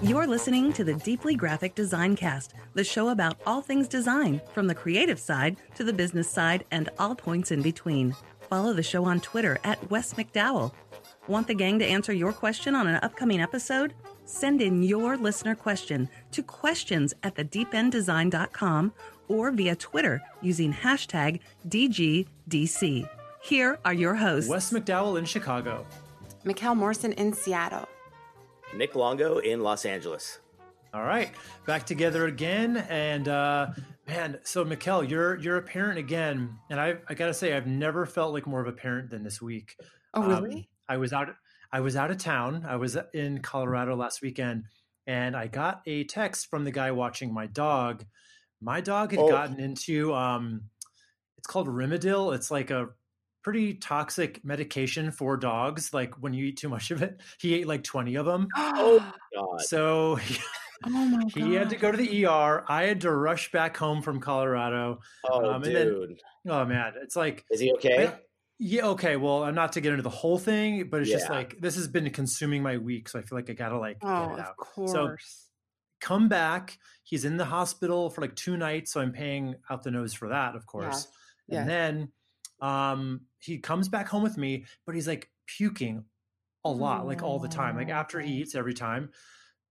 You're listening to the Deeply Graphic Design Cast, the show about all things design, from the creative side to the business side and all points in between. Follow the show on Twitter at Wes McDowell. Want the gang to answer your question on an upcoming episode? Send in your listener question to questions at thedeependdesign.com or via Twitter using hashtag DGDC. Here are your hosts. Wes McDowell in Chicago. Mikkel Morrison in Seattle. Nick Longo in Los Angeles. All right, back together again, and uh, man, so Mikkel, you're you're a parent again, and I I gotta say I've never felt like more of a parent than this week. Oh, really? Um, I was out I was out of town. I was in Colorado last weekend, and I got a text from the guy watching my dog. My dog had Oh. gotten into um, it's called Rimadyl. It's like a pretty toxic medication for dogs. Like when you eat too much of it, he ate like twenty of them. oh God. So my god. he had to go to the ER. I had to rush back home from Colorado. Oh, um, and then- dude. Oh man, it's like Is he okay? I- yeah, okay. Well, I'm not to get into the whole thing, but it's just like this has been consuming my week, so I feel like I gotta like Oh, get it of course. Come back. He's in the hospital for like two nights, so I'm paying out the nose for that, of course. Yes, And then um he comes back home with me, but he's like puking a lot, like all the time, like oh, after he Oh. eats every time.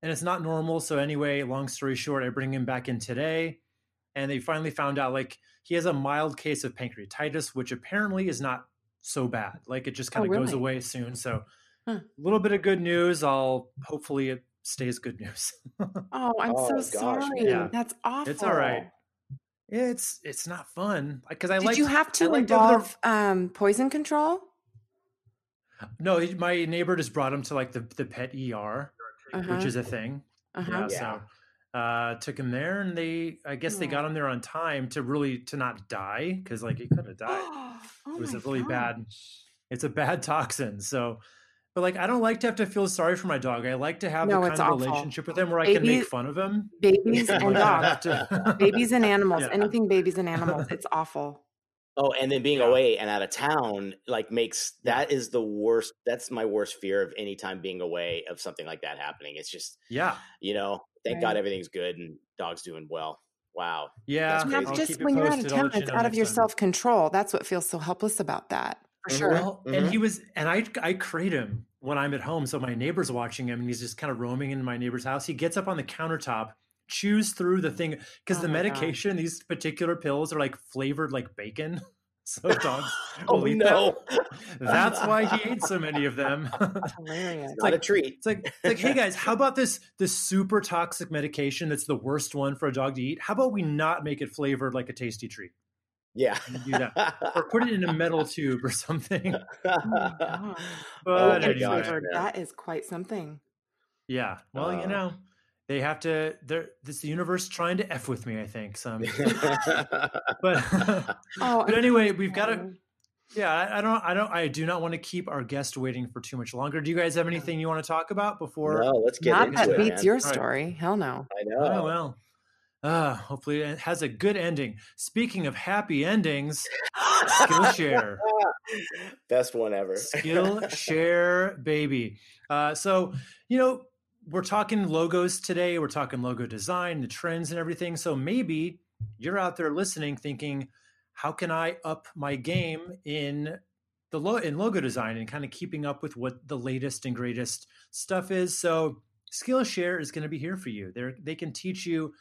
And it's not normal. So anyway, long story short, I bring him back in today, and they finally found out like he has a mild case of pancreatitis, which apparently is not so bad. Like it just kind Oh, of goes away soon. So a Huh. little bit of good news. I'll hopefully it stays good news. Oh, I'm Oh, so gosh, sorry. yeah. That's awful. it's all right. It's it's not fun because I Did like you have to like have the- involve um, poison control? No, my neighbor just brought him to like the the pet ER, Uh-huh. which is a thing. uh-huh. Yeah, Yeah. so uh took him there and they I guess they got him there on time to really to not die because like he could have died. oh it was a really bad it's a bad toxin. So but like I don't like to have to feel sorry for my dog. I like to have No, the it's kind of awful. relationship with him where I can Baby- make fun of him. Babies and but I have dogs. to- Babies and animals. Yeah. Anything babies and animals. It's awful. Oh, and then being Yeah. away and out of town, like makes that is the worst. That's my worst fear of any time being away of something like that happening. It's just, Yeah. you know, thank Right. God everything's good and dog's doing well. Wow. Yeah. That's And crazy. just when you're out of town, it's out of your self control. That's what feels so helpless about that. For Mhm. sure. Well, and Mhm. he was, and I I crate him when I'm at home, so my neighbor's watching him, and he's just kind of roaming in my neighbor's house. He gets up on the countertop, chews through the thing because Oh the my gosh. medication, these particular pills are like flavored like bacon, so dogs Oh will eat no, them. That's why he ate so many of them. That's hilarious. not a treat. It's like, it's like, hey guys, how about this this super toxic medication that's the worst one for a dog to eat? How about we not make it flavored like a tasty treat? Yeah. do that. Or put it in a metal tube or something. Oh. But my anyway, gosh, that is quite something. yeah. Well, you Uh. know, they have to. They're this the universe trying to f with me. I think some. But Oh, but anyway, we've got to. Yeah, I, I don't. I don't. I do not want to keep our guest waiting for too much longer. Do you guys have anything you want to talk about before? no, let's get Not into that it, beats man. your right. story. Hell no. I know. Oh know. well. Uh, hopefully it has a good ending. Speaking of happy endings, Skillshare. Best one ever. Skillshare, baby. Uh, so, you know, we're talking logos today. We're talking logo design, the trends and everything. So maybe you're out there listening thinking, how can I up my game in the lo- in logo design and kind of keeping up with what the latest and greatest stuff is? So Skillshare is going to be here for you. They're, they can teach you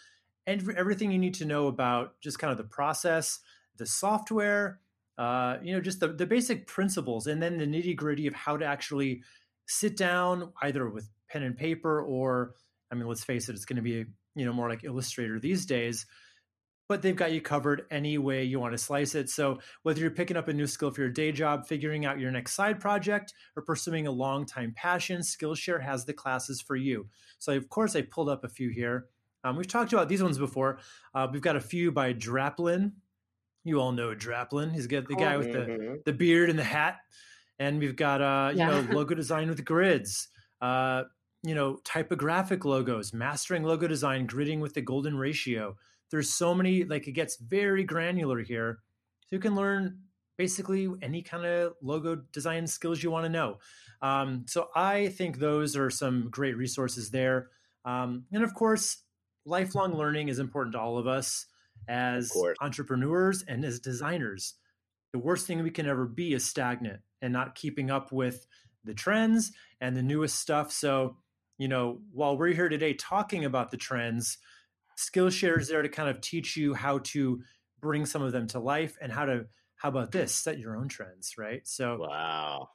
and everything you need to know about just kind of the process, the software, uh, you know, just the, the basic principles, and then the nitty gritty of how to actually sit down either with pen and paper or, I mean, let's face it, it's going to be, you know, more like Illustrator these days. But they've got you covered any way you want to slice it. So whether you're picking up a new skill for your day job, figuring out your next side project, or pursuing a long time passion, Skillshare has the classes for you. So of course I pulled up a few here. Um, we've talked about these ones before. Uh, we've got a few by Draplin. You all know Draplin. He's got the guy with the Mhm. the beard and the hat. And we've got uh, you Yeah. know, logo design with grids, uh, you know, typographic logos, mastering logo design, gridding with the golden ratio. There's so many, like it gets very granular here. So you can learn basically any kind of logo design skills you want to know. Um, so I think those are some great resources there. Um, and of course, lifelong learning is important to all of us as course. entrepreneurs and as designers. The worst thing we can ever be is stagnant and not keeping up with the trends and the newest stuff. So, you know, while we're here today talking about the trends, Skillshare is there to kind of teach you how to bring some of them to life and how to, how about this, set your own trends, right? So, Wow.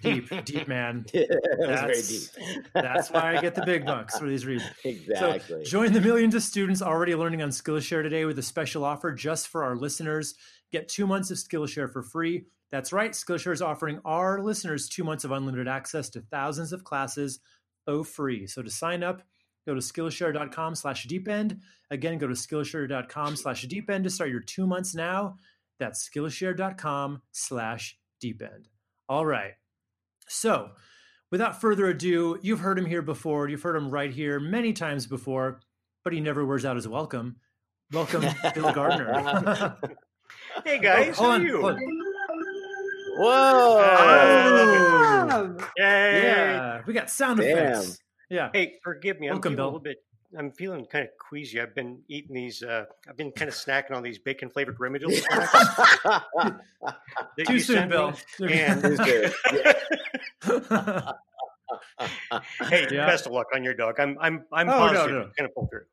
Deep, deep man. that was very That's- deep. That's why I get the big bucks for these reasons. exactly. So join the millions of students already learning on Skillshare today with a special offer just for our listeners. Get two months of Skillshare for free. That's right. Skillshare is offering our listeners two months of unlimited access to thousands of classes for free. So to sign up, go to Skillshare.com slash deepend. Again, go to Skillshare.com slash deepend to start your two months now. That's Skillshare.com slash deepend. All right. So without further ado, you've heard him here before. You've heard him right here many times before, but he never wears out his welcome. Welcome, Bill Gardner. Hey guys, hold how on, are you? on. Whoa! Oh, Yay. yeah, we got sound Damn. effects. Yeah. Hey, forgive me. I'm Welcome, feeling Bill. a little bit. I'm feeling kind of queasy. I've been eating these. Uh, I've been kind of snacking on these bacon flavored remedial snacks Too soon. Bill. And Who's good? Yeah. hey, Yeah. best of luck on your dog. I'm I'm I'm Oh, no, positive no. it's gonna pull through.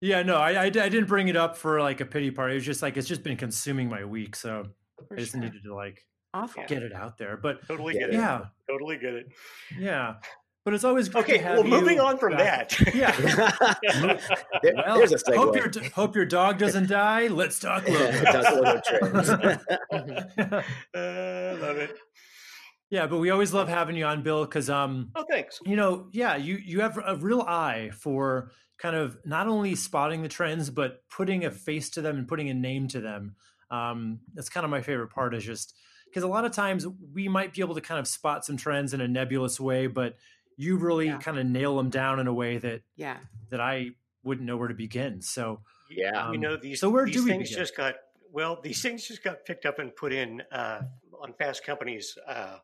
yeah, no, I, I, I didn't bring it up for like a pity party. It was just like it's just been consuming my week, so For I just sure. needed to like Awful. get it out there. But Totally Yeah. get it. yeah, Totally get it. yeah. But it's always great Okay, to have well, moving you on from back. that. Yeah. There- Well, there's a hope your hope your dog doesn't die. Let's talk logos. That's logo trends. uh, love it. yeah, but we always love having you on, Bill, because um, Oh, thanks. you know, yeah, you you have a real eye for kind of not only spotting the trends, but putting a face to them and putting a name to them. Um, that's kind of my favorite part is just because a lot of times we might be able to kind of spot some trends in a nebulous way, but you really Yeah. kind of nail them down in a way that Yeah. that I wouldn't know where to begin. So Yeah. you Um, know these so where these do we things begin? just got well these things just got picked up and put in uh, on fast company's uh,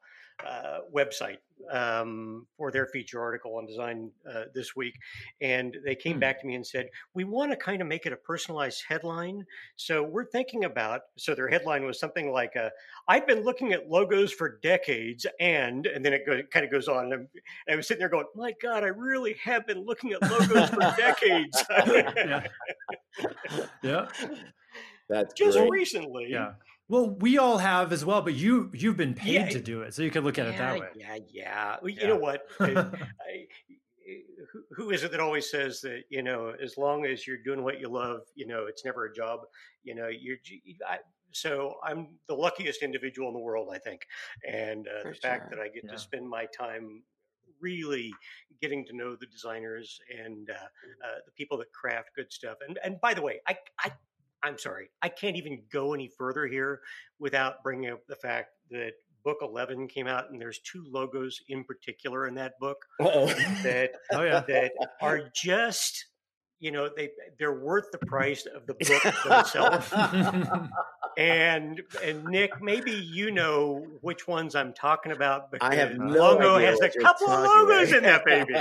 uh, website um, for their feature article on design uh, this week and they came Hmm. back to me and said we want to kind of make it a personalized headline so we're thinking about so their headline was something like uh, i've been looking at logos for decades and and then it go, kind of goes on and, I'm- and i was sitting there going my god i really have been looking at logos for decades yeah, yeah. That's just great. recently. Yeah. Well, we all have as well, but you you've been paid Yeah. to do it, so you could look at it that way. Yeah, yeah. Well, You Yeah. know what? I, I, who, who is it that always says that you know, as long as you're doing what you love, you know, it's never a job. You know, you're. I, so I'm the luckiest individual in the world, I think, and uh, For the fact that I get Yeah. to spend my time really getting to know the designers and uh, uh, the people that craft good stuff. And and by the way, I I I'm sorry, I can't even go any further here without bringing up the fact that book 11 came out and there's two logos in particular in that book that Oh yeah. that are just you know they they're worth the price of the book itself and and nick maybe you know which ones i'm talking about I have because no logo idea has a couple of talking logos in that baby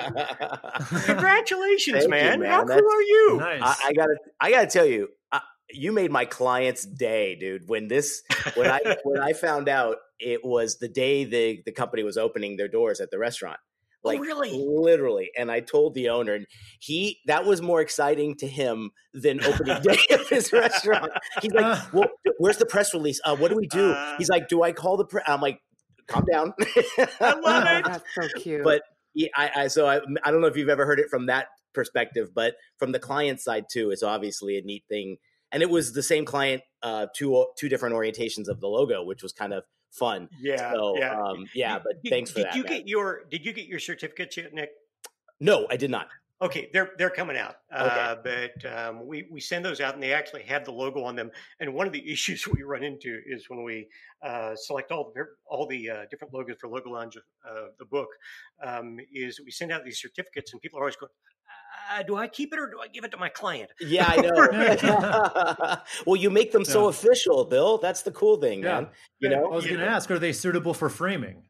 congratulations Thank you, man. man. how cool are you nice. I, I gotta, I gotta tell you, I, you made my client's day, dude. When this, when I, when I found out it was the day the the company was opening their doors at the restaurant, Oh, like really? literally. And I told the owner, and he that was more exciting to him than opening day of his restaurant. He's like, "Well, where's the press release? Uh, what do we do?" Uh. He's like, "Do I call the press?" I'm like, "Calm down." I love Oh, it. that's so cute. but yeah, I, I so I, I don't know if you've ever heard it from that perspective, but from the client side too, it's obviously a neat thing. And it was the same client, uh, two two different orientations of the logo, which was kind of fun. yeah So yeah um, yeah, but did- thanks for did that. you man. get your did you get your certificates yet nick no, I did not. Okay, they're they're coming out, uh, but um, we we send those out, and they actually have the logo on them. And one of the issues we run into is when we uh, select all the all the uh, different logos for Logo Lounge of uh, the book, um, is we send out these certificates, and people are always going, uh, "Do I keep it or do I give it to my client?" Yeah, I know. well, you make them so Yeah. official, Bill. That's the cool thing, Yeah. man. You know, I was going to ask, are they suitable for framing?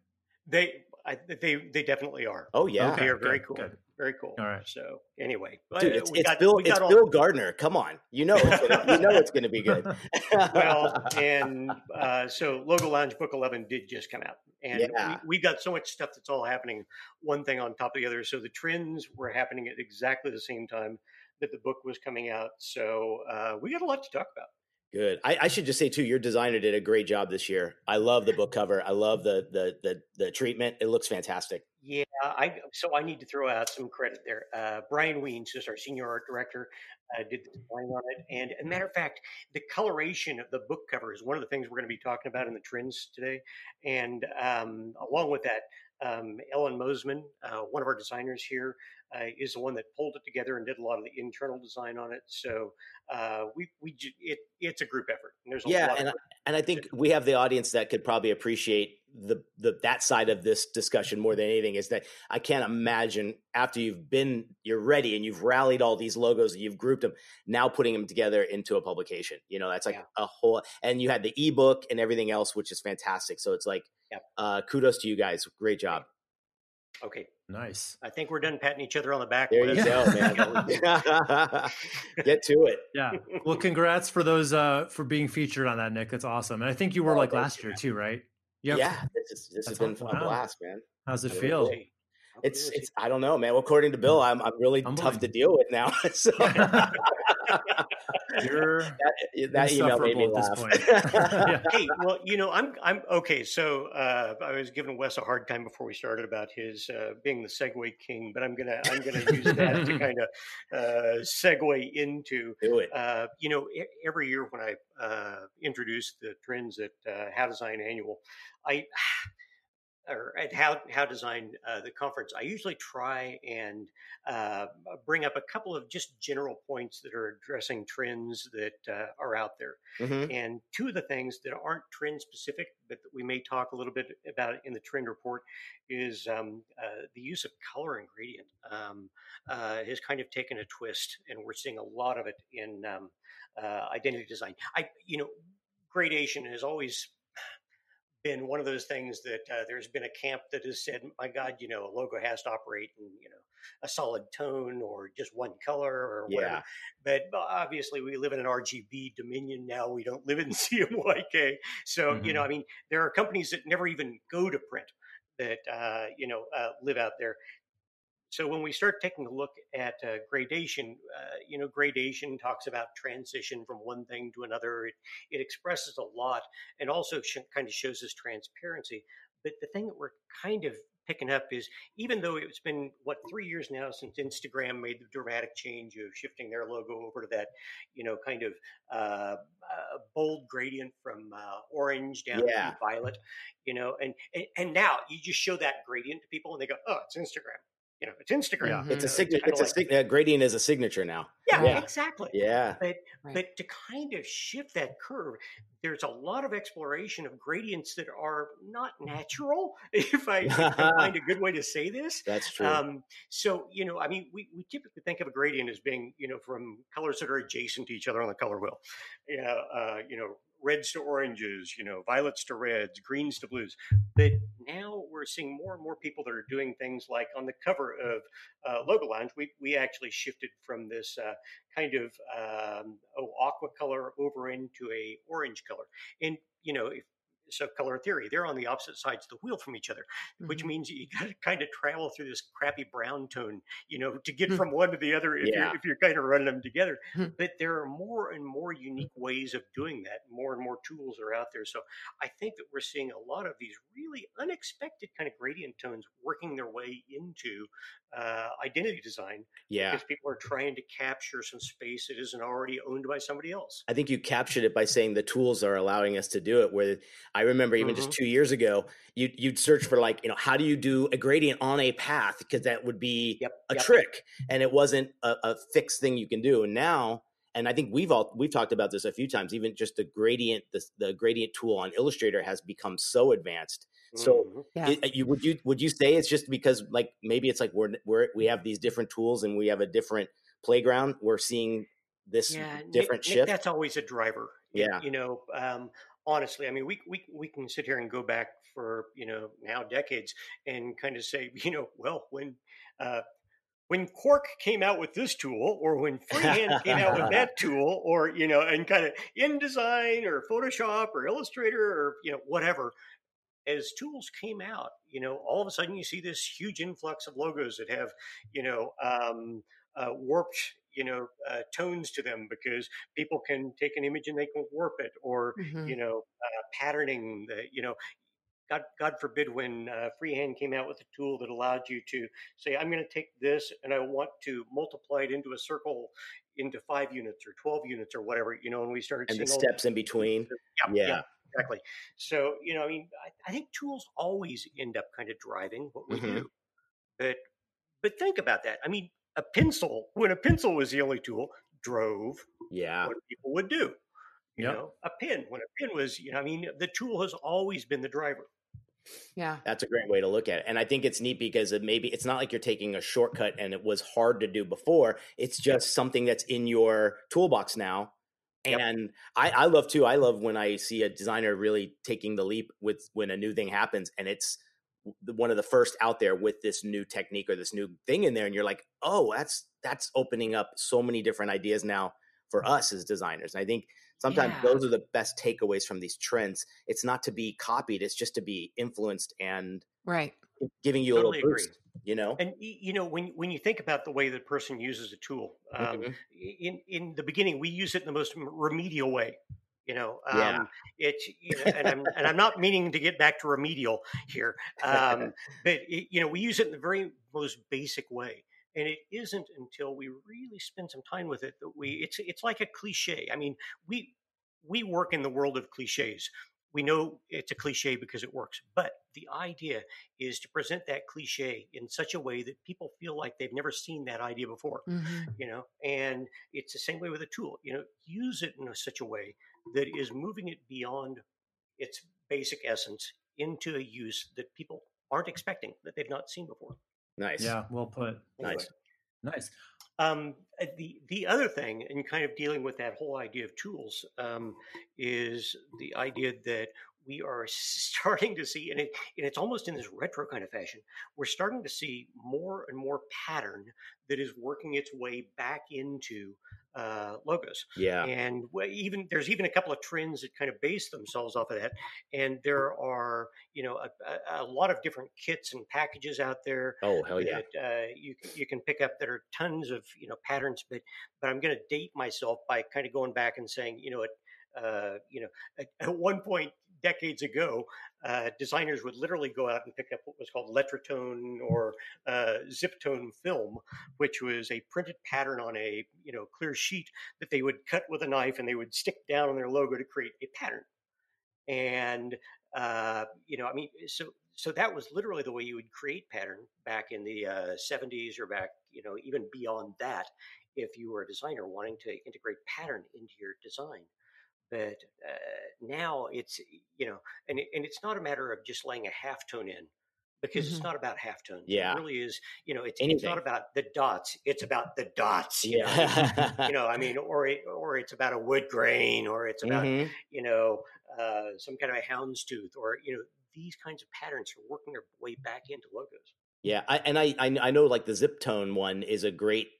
They I, they they definitely are. Oh yeah, they are very good, cool. good. Very cool. All right. So anyway, dude, it's, we it's got- Bill. we It's got all- Bill Gardner. Come on, you know, it's gonna, you know it's going to be good. well, and uh, so Logo Lounge Book 11 did just come out. And Yeah. we, we've got so much stuff that's all happening, one thing on top of the other. So the trends were happening at exactly the same time that the book was coming out. So uh, we got a lot to talk about. Good. I, I should just say too, your designer did a great job this year. I love the book cover. I love the the the, the treatment. It looks fantastic. Yeah, I so I need to throw out some credit there. Uh, Brian Weens is our senior art director, uh, did the design on it, and a matter of fact, the coloration of the book cover is one of the things we're going to be talking about in the trends today. And um, along with that, um, Ellen Mosman, uh, one of our designers here, uh, is the one that pulled it together and did a lot of the internal design on it. So uh, we we it it's a group effort. And there's a Yeah, lot and of I, and I think we have the audience that could probably appreciate the the that side of this discussion more than anything. Is that I can't imagine after you've been you're ready and you've rallied all these logos and you've grouped them now putting them together into a publication. You know, that's like Yeah. a whole and you had the ebook and everything else, which is fantastic. So it's like Yep. uh, kudos to you guys. Great job. okay. Nice. I think we're done patting each other on the back. There you go, man. Get to it. Yeah. Well, congrats for those uh for being featured on that, Nick. That's awesome. And I think you were Oh, like last you, year too, right? Yeah, Yep. this is this has That's been awesome. a Wow. blast, man. How's it Yeah, feel? Hey, It's it's I don't know, man. According to Bill, I'm I'm really tough Humbling. to deal with now. so You're that, that email made me insufferable at laugh. this point. Yeah. hey, well, you know, I'm I'm okay. So uh, I was giving Wes a hard time before we started about his uh, being the segue king, but I'm gonna I'm gonna use that to kind of uh, segue into. Do it. Uh, you know, e- every year when I uh, introduce the trends at uh, How Design Annual, I or at How How Design uh, the conference, I usually try and uh, bring up a couple of just general points that are addressing trends that uh, are out there. Mhm. And two of the things that aren't trend specific, but that we may talk a little bit about in the trend report, is um, uh, the use of color and gradient um, uh, has kind of taken a twist, and we're seeing a lot of it in um, uh, identity design. I, you know, gradation has always been one of those things that uh, there's been a camp that has said, "My God, you know, a logo has to operate in you know a solid tone or just one color or whatever." But obviously, we live in an RGB dominion now. We don't live in CMYK. So, you know, I mean, there are companies that never even go to print that, uh, you know, uh, live out there. So when we start taking a look at uh, gradation, uh, you know, gradation talks about transition from one thing to another. It, it expresses a lot and also sh- kind of shows us transparency. But the thing that we're kind of picking up is even though it's been what three years now since Instagram made the dramatic change of shifting their logo over to that, you know, kind of uh, uh, bold gradient from uh, orange down Yeah. to violet, you know, and, and and now you just show that gradient to people and they go, oh, it's Instagram. You know, it's Instagram. Yeah. It's a know, signature. kinda It's a like- sig- uh, gradient is a signature now. yeah, Yeah. exactly. Yeah. But Right. but to kind of shift that curve, there's a lot of exploration of gradients that are not natural. If I can find a good way to say this, That's true. um, so you know, I mean, we, we typically think of a gradient as being you know from colors that are adjacent to each other on the color wheel. You know, uh, you know, reds to oranges, you know, violets to reds, greens to blues. But now we're seeing more and more people that are doing things like on the cover of uh, Logo Lounge, we we actually shifted from this uh, kind of um, oh, aqua color over into a orange color, and you know. If, so color theory, they're on the opposite sides of the wheel from each other which Mhm. means you got to kind of travel through this crappy brown tone, you know, to get Hmm. from one to the other if, Yeah. you're, if you're kind of running them together. Hmm. But there are more and more unique ways of doing that. More and more tools are out there. So I think that we're seeing a lot of these really unexpected kind of gradient tones working their way into uh, identity design yeah. because people are trying to capture some space that isn't already owned by somebody else. I think you captured it by saying the tools are allowing us to do it. Where I remember even just Mhm. two years ago, you'd, you'd search for like, you know, how do you do a gradient on a path? Because that would be Yep. a yep. trick, and it wasn't a, a fixed thing you can do. And now, and I think we've all we've talked about this a few times. Even just the gradient, the, the gradient tool on Illustrator has become so advanced. So Mhm. Yeah. it- you would you would you say it's just because like maybe it's like we're we're we have these different tools and we have a different playground. We're seeing this yeah, different Nick, shift. that's always a driver. It- Yeah. you know, um, honestly, I mean, we we we can sit here and go back for you know now decades and kind of say, you know, well, when uh, when Quark came out with this tool, or when Freehand came out with that tool, or you know, and kind of InDesign or Photoshop or Illustrator or you know whatever, as tools came out, you know, all of a sudden you see this huge influx of logos that have, you know, um, uh, warped, you know, uh, tones to them because people can take an image and they can warp it, or Mhm. you know, uh, patterning. The, you know, God, God forbid when uh, Freehand came out with a tool that allowed you to say, I'm going to take this and I want to multiply it into a circle into five units or 12 units or whatever, you know, and we started and the steps in between. yeah, Yeah. yeah, exactly. So, you know, I mean, I, I think tools always end up kind of driving what we Mhm. do. But but think about that. I mean, a pencil, when a pencil was the only tool, drove Yeah. what people would do. You Yep. know, a pin, when a pin was, you know, I mean, the tool has always been the driver. Yeah. That's a great way to look at it. And I think it's neat because it maybe it's not like you're taking a shortcut and it was hard to do before. It's just something that's in your toolbox now. Yep. And I, I love too. I love when I see a designer really taking the leap with when a new thing happens and it's w- one of the first out there with this new technique or this new thing in there. And you're like, oh, that's that's opening up so many different ideas now for us as designers. And I think sometimes Yeah. those are the best takeaways from these trends. It's not to be copied, it's just to be influenced and Right. giving you a Totally little agree. boost, you know? And you know, when when you think about the way the person uses a tool, um, Mhm. in in the beginning, we use it in the most remedial way. You know, um, Yeah. it's you know, and I'm and I'm not meaning to get back to remedial here, um, but it, you know, we use it in the very most basic way. And it isn't until we really spend some time with it that we it's it's like a cliche. I mean, we we work in the world of cliches. We know it's a cliche because it works, but the idea is to present that cliche in such a way that people feel like they've never seen that idea before hmm you know and it's the same way with a tool you know use it in a, such a way that is moving it beyond its basic essence into a use that people aren't expecting that they've not seen before Nice. Yeah, well put. Nice. Nice. Um, uh, the the other thing, in kind of dealing with that whole idea of tools, um, is the idea that we are starting to see, and, it, and it's almost in this retro kind of fashion. We're starting to see more and more pattern that is working its way back into uh, logos Yeah. and even there's even a couple of trends that kind of base themselves off of that and there are you know a, a, a lot of different kits and packages out there Oh, hell yeah. that uh, you you can pick up that are tons of you know patterns but but I'm going to date myself by kind of going back and saying you know at uh, you know at, at one point decades ago uh, designers would literally go out and pick up what was called Letratone or uh, Ziptone film which was a printed pattern on a you know clear sheet that they would cut with a knife and they would stick down on their logo to create a pattern. And uh, you know i mean so so that was literally the way you would create pattern back in the uh, 70s or back you know even beyond that if you were a designer wanting to integrate pattern into your design but uh, now it's you know and, it, and it's not a matter of just laying a half tone in because it's Mhm. not about half tones Yeah. it really is you know it's, it's not about the dots it's about the dots you know Yeah. you know i mean or it, or it's about a wood grain or it's about Mhm. you know uh, some kind of a houndstooth or you know these kinds of patterns are working their way back into logos Yeah, I, and I, I I know like the zip tone one is a great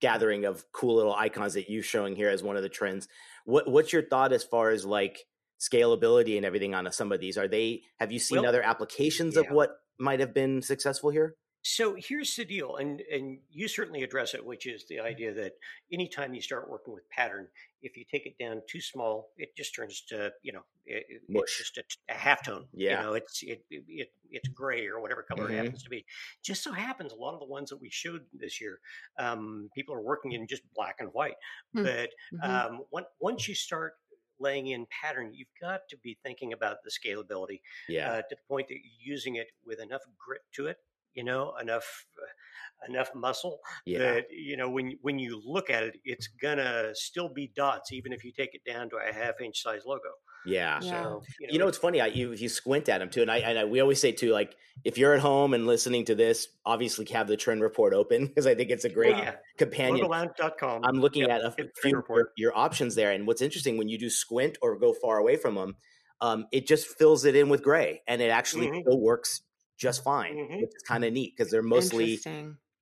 gathering of cool little icons that you're showing here as one of the trends. What what's your thought as far as like scalability and everything on some of these? Are they have you seen Well, other applications of what might have been successful here? So here's the deal and and you certainly address it which is the idea that anytime you start working with pattern if you take it down too small it just turns to you know it, it- it's just a, a half tone Yeah. you know it's it, it, it it's gray or whatever color Mhm. it happens to be just so happens a lot of the ones that we showed this year um, people are working in just black and white Hmm. but Mhm. um, on- once you start laying in pattern you've got to be thinking about the scalability Yeah, uh, to the point that you're using it with enough grit to it you know enough uh, enough muscle yeah, that you know when when you look at it it's gonna still be dots even if you take it down to a half inch size logo yeah. Yeah. so you know, You know, it's funny. I you you squint at them too, and I and I, we always say too, like if you're at home and listening to this, obviously have the trend report open because I think it's a oh, great yeah companion. logolounge.com I'm looking Yep, at a it's few your, your options there, and what's interesting when you do squint or go far away from them, um, it just fills it in with gray, and it actually Mhm. still works just fine, Mhm. which is kind of neat because they're mostly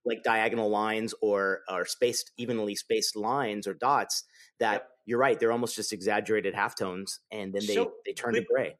like diagonal lines or or spaced evenly spaced lines or dots that Yep. you're right they're almost just exaggerated halftones and then they So, they turn to gray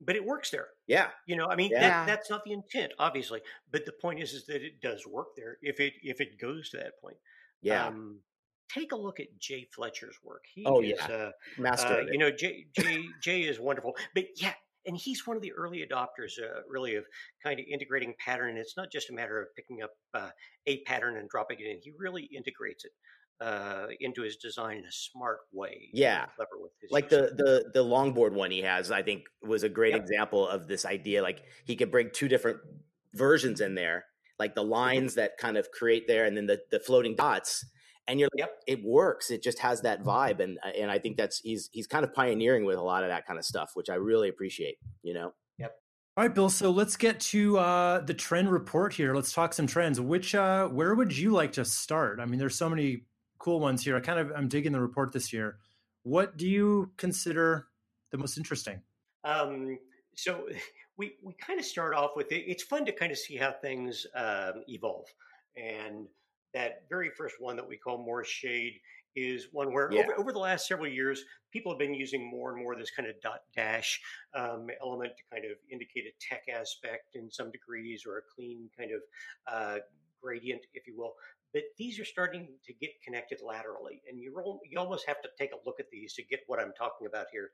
but it works there. yeah You know, I mean, Yeah. that, that's not the intent, obviously. But the point is, is that it does work there if it if it goes to that point. yeah Um, take a look at Jay Fletcher's work. He Oh, is, yeah. uh, master uh, you know, Jay, Jay Jay is wonderful. But yeah, and he's one of the early adopters, uh, really, of kind of integrating pattern. It's not just a matter of picking up uh, a pattern and dropping it in. He really integrates it uh, into his design in a smart way. Yeah. clever with his like the the the longboard one he has i think was a great Yep. example of this idea like he could bring two different versions in there like Mm-hmm. the lines that kind of create there and then the the floating dots and you're like Yep. it works it just has that vibe and and i think that's he's he's kind of pioneering with a lot of that kind of stuff which i really appreciate you know Yep. All right, Bill. So let's get to uh, the trend report here. Let's talk some trends. Which, uh, where would you like to start? I mean, there's so many cool ones here. I kind of, I'm digging the report this year. What do you consider the most interesting? Um, so we we kind of start off with it. It's fun to kind of see how things um, evolve, and that very first one that we call Morse shade is one where Yeah. over, over the last several years, people have been using more and more this kind of dot dash um, element to kind of indicate a tech aspect in some degrees or a clean kind of uh, gradient, if you will. But these are starting to get connected laterally, and you you almost have to take a look at these to get what I'm talking about here.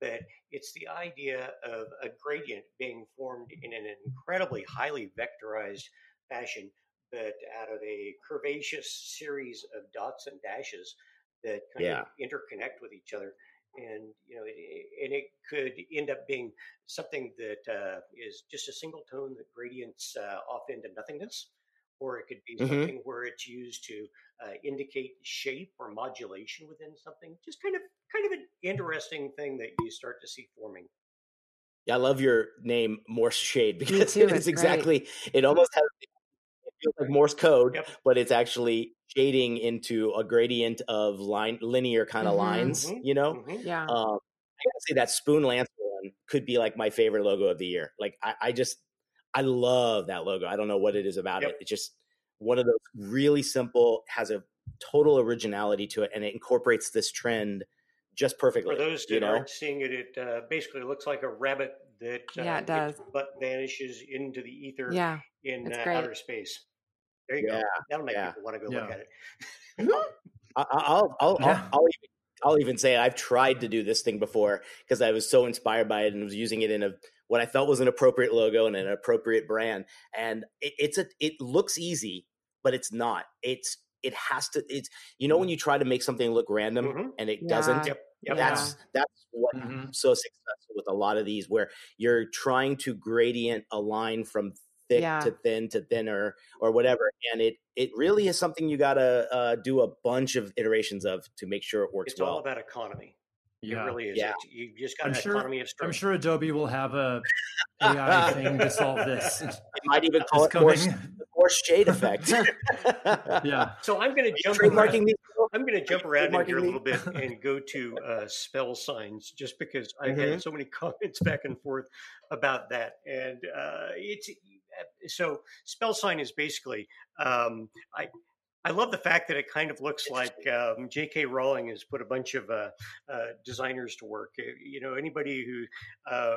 But it's the idea of a gradient being formed in an incredibly highly vectorized fashion, but out of a curvaceous series of dots and dashes that kind Yeah. of interconnect with each other. And you know, it, and it could end up being something that uh, is just a single tone that gradients uh, off into nothingness, or it could be Mhm. something where it's used to uh, indicate shape or modulation within something. Just kind of, kind of an interesting thing that you start to see forming. yeah i love your name morse shade because it's is great. exactly it almost has it feels like morse code Yep. but it's actually shading into a gradient of line linear kind of Mhm. lines Mhm. you know Mhm. Yeah. Um, I gotta say that Spoon Lancer one could be like my favorite logo of the year. Like I, I just I love that logo. I don't know what it is about Yep. it. It's just one of those really simple, has a total originality to it, and it incorporates this trend just perfectly. For those that you know, aren't seeing it, it uh, basically looks like a rabbit that uh, Yeah, it does. but vanishes into the ether Yeah. in uh, outer space. There you Yeah, go. That'll make yeah. people want to go look at it. I, I- I'll I'll, Yeah. I'll I'll even I'll even say it. I've tried to do this thing before because I was so inspired by it and was using it in a what I felt was an appropriate logo and an appropriate brand. And it, it's a it looks easy, but it's not. It's it has to. It's you know when you try to make something look random Mhm. and it Yeah. doesn't. Yep. Yep. That's that's what Mhm. so successful with a lot of these where you're trying to gradient a line from thick Yeah. to thin to thinner or whatever and it it really is something you gotta uh, do a bunch of iterations of to make sure it works It's well all about economy. Yeah. It really is. Yeah. It's- you just got I'm an sure- economy of stroke. I'm sure Adobe will have a AI thing to solve this. it might even call it more, coming. Morse shade effect yeah. So I'm going to jump around. trademarking these I'm going to jump around in here a little bit and go to uh, spell signs, just because I've Mhm. had so many comments back and forth about that. And uh, it's so spell sign is basically um, I. I love the fact that it kind of looks like um, J.K. Rowling has put a bunch of uh, uh, designers to work. Uh, You know, anybody who uh,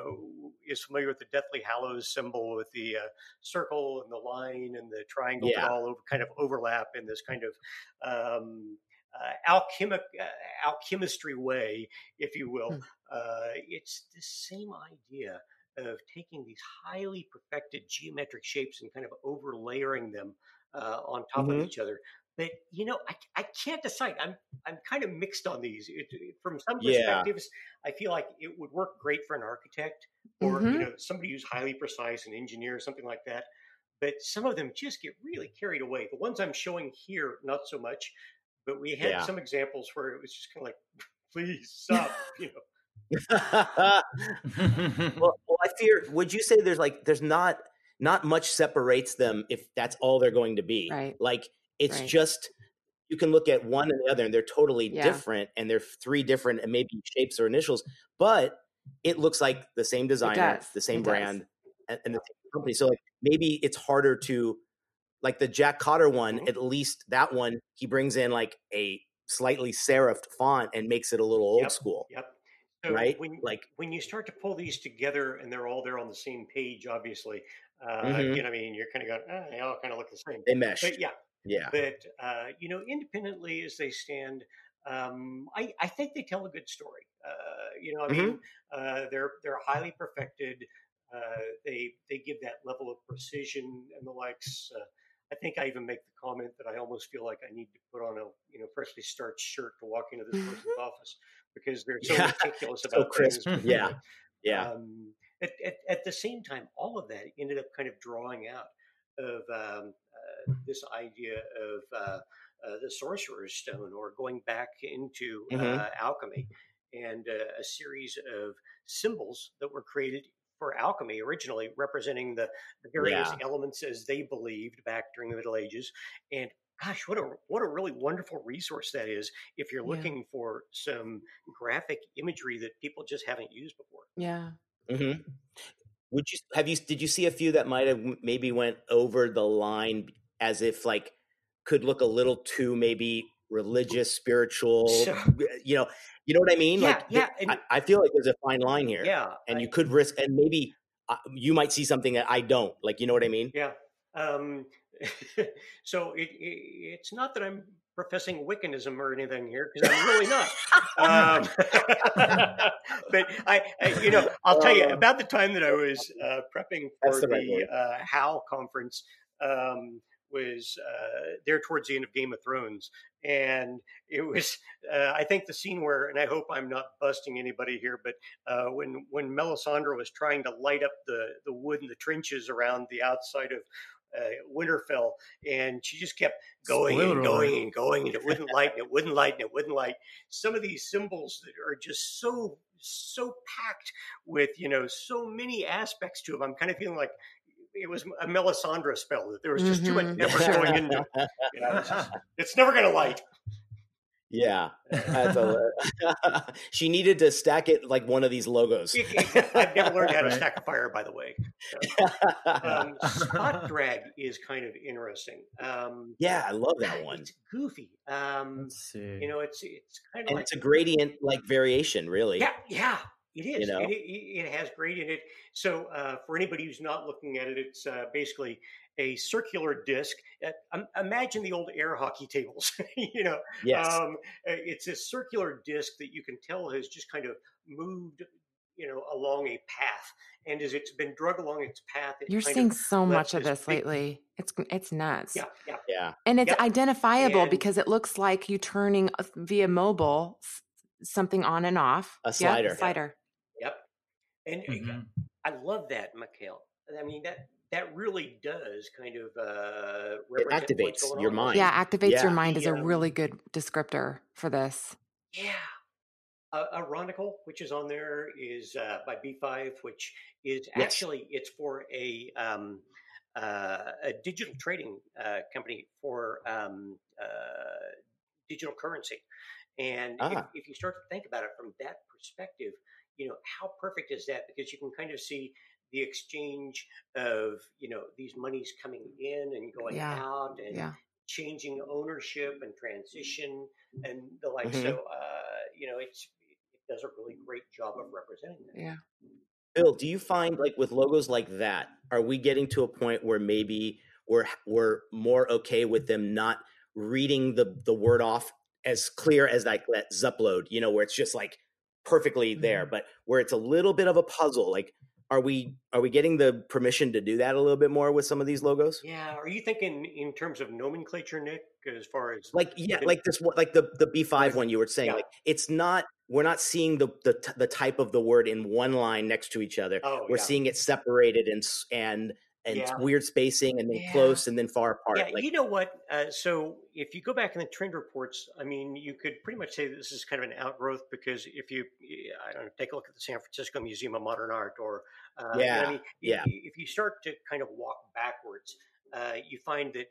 is familiar with the Deathly Hallows symbol with the uh, circle and the line and the triangle Yeah. all over, kind of overlap in this kind of um, uh, alchemic, uh, alchemistry way, if you will. Hmm. Uh, it's the same idea of taking these highly perfected geometric shapes and kind of overlayering them uh, on top Mhm. of each other. But you know, I, I can't decide. I'm I'm kind of mixed on these. It, it- from some Yeah. perspectives, I feel like it would work great for an architect or you Mhm. know somebody who's highly precise, an engineer, something like that. But some of them just get really carried away. The ones I'm showing here, not so much. But we had Yeah. some examples where it was just kind of like, please stop. You know, well, well, I fear. Would you say there's like there's not not much separates them if that's all they're going to be? Right. Like it's Right. just you can look at one and the other, and they're totally Yeah. different, and they're three different and maybe shapes or initials, but it looks like the same designer, the same It brand, and, and the same company. So like maybe it's harder to like the Jack Cotter one. Mhm. At least that one he brings in like a slightly serifed font and makes it a little old Yep. school, Yep. So right? when Like when you start to pull these together and they're all there on the same page, obviously, uh, Mhm. you know, I mean, you're kind of going, ah, they all kind of look the same. they mesh. But yeah, Yeah. but uh, you know, independently as they stand, um, I, I think they tell a good story. Uh, you know, I Mm-hmm. mean, uh, they're they're highly perfected. Uh, they they give that level of precision and the likes. Uh, I think I even make the comment that I almost feel like I need to put on a you know freshly starched shirt to walk into this person's office because they're so Yeah, meticulous so about crisp. things. Yeah. uh, Yeah. um, at, at, at the same time, all of that ended up kind of drawing out of um, uh, this idea of uh, uh, the sorcerer's stone or going back into uh, Mhm. alchemy and uh, a series of symbols that were created for alchemy originally representing the, the various Yeah. elements as they believed back during the middle ages and gosh what a what a really wonderful resource that is if you're Yeah. looking for some graphic imagery that people just haven't used before Yeah. hmm Would you have you did you see a few that might have maybe went over the line as if like could look a little too maybe religious, spiritual, So- you know, you know what I mean? Yeah, like yeah, th- and- I, I feel like there's a fine line here, yeah and I- you could risk, and maybe uh, you might see something that I don't, like you know what I mean? Yeah. Um, so it, it, it's not that I'm professing Wiccanism or anything here because I'm really not. Um, but I, I, you know, I'll tell you Uh, about the time that I was uh, prepping That's for the right the uh, HOW conference. Um, was uh, there towards the end of Game of Thrones, and it was uh, I think the scene where, and I hope I'm not busting anybody here, but uh, when when Melisandre was trying to light up the the wood in the trenches around the outside of uh, Winterfell, and she just kept going Spoiler and going and going, and it wouldn't light, and it wouldn't light, and it wouldn't light. Some of these symbols that are just so so packed with you know so many aspects to them. I'm kind of feeling like it was a Melisandre spell that there was just too much Mhm. effort going into. You know, it's, just- it's never going to light. Yeah, that's a, she needed to stack it like one of these logos. I've never learned how to stack a fire, by the way. Um, spot drag is kind of interesting. Um, yeah, I love that one, It's goofy. Um, Let's see. you know, it's it's kind of and like it's a gradient like variation, really. yeah, yeah. It is. know? It, it, it has great in it. So uh, for anybody who's not looking at it, it's uh, basically a circular disc. Uh, um, imagine the old air hockey tables. you know, Yes. um, uh, it's a circular disc that you can tell has just kind of moved, you know, along a path. And as it's been drug along its path, it You're seeing of so much of this this big- lately. It's it's nuts. yeah, yeah. yeah. And it's Yep. identifiable And- because it looks like you turning uh, via mobile something on and off. A Yep, slider. Yep. slider. Yep. And Mhm. I love that, Mikhail. I mean that that really does kind of uh, It activates your on. mind. Yeah, activates Yeah. your mind is a um, really good descriptor for this. Yeah. Uh, Ironical, which is on there, is uh, by B5, which is Yes. actually it's for a um, uh, a digital trading uh, company for um, uh, digital currency. And if, Ah. if you start to think about it from that perspective, you know how perfect is that? Because you can kind of see the exchange of you know these monies coming in and going Yeah. out, and Yeah. changing ownership and transition and the like. Mhm. So, uh, you know, it's it does a really great job of representing that. Yeah. Bill, do you find like with logos like that, are we getting to a point where maybe we're we're more okay with them not reading the the word off as clear as like that Zupload, you know, where it's just like perfectly there, Mhm. but where it's a little bit of a puzzle. Like, are we are we getting the permission to do that a little bit more with some of these logos? Yeah. Are you thinking in terms of nomenclature, Nick, as far as Like yeah, like this one, like the the B five one you were saying. Yeah. Like it's not we're not seeing the the the type of the word in one line next to each other. Oh, we're yeah. seeing it separated and and and Yeah. weird spacing and then Yeah. close and then far apart. Yeah, like you know what? Uh, so if you go back in the trend reports, I mean, you could pretty much say this is kind of an outgrowth because if you, I don't know, take a look at the San Francisco Museum of Modern Art or, uh, you know Yeah, I mean, yeah. If, if you start to kind of walk backwards, uh, you find that,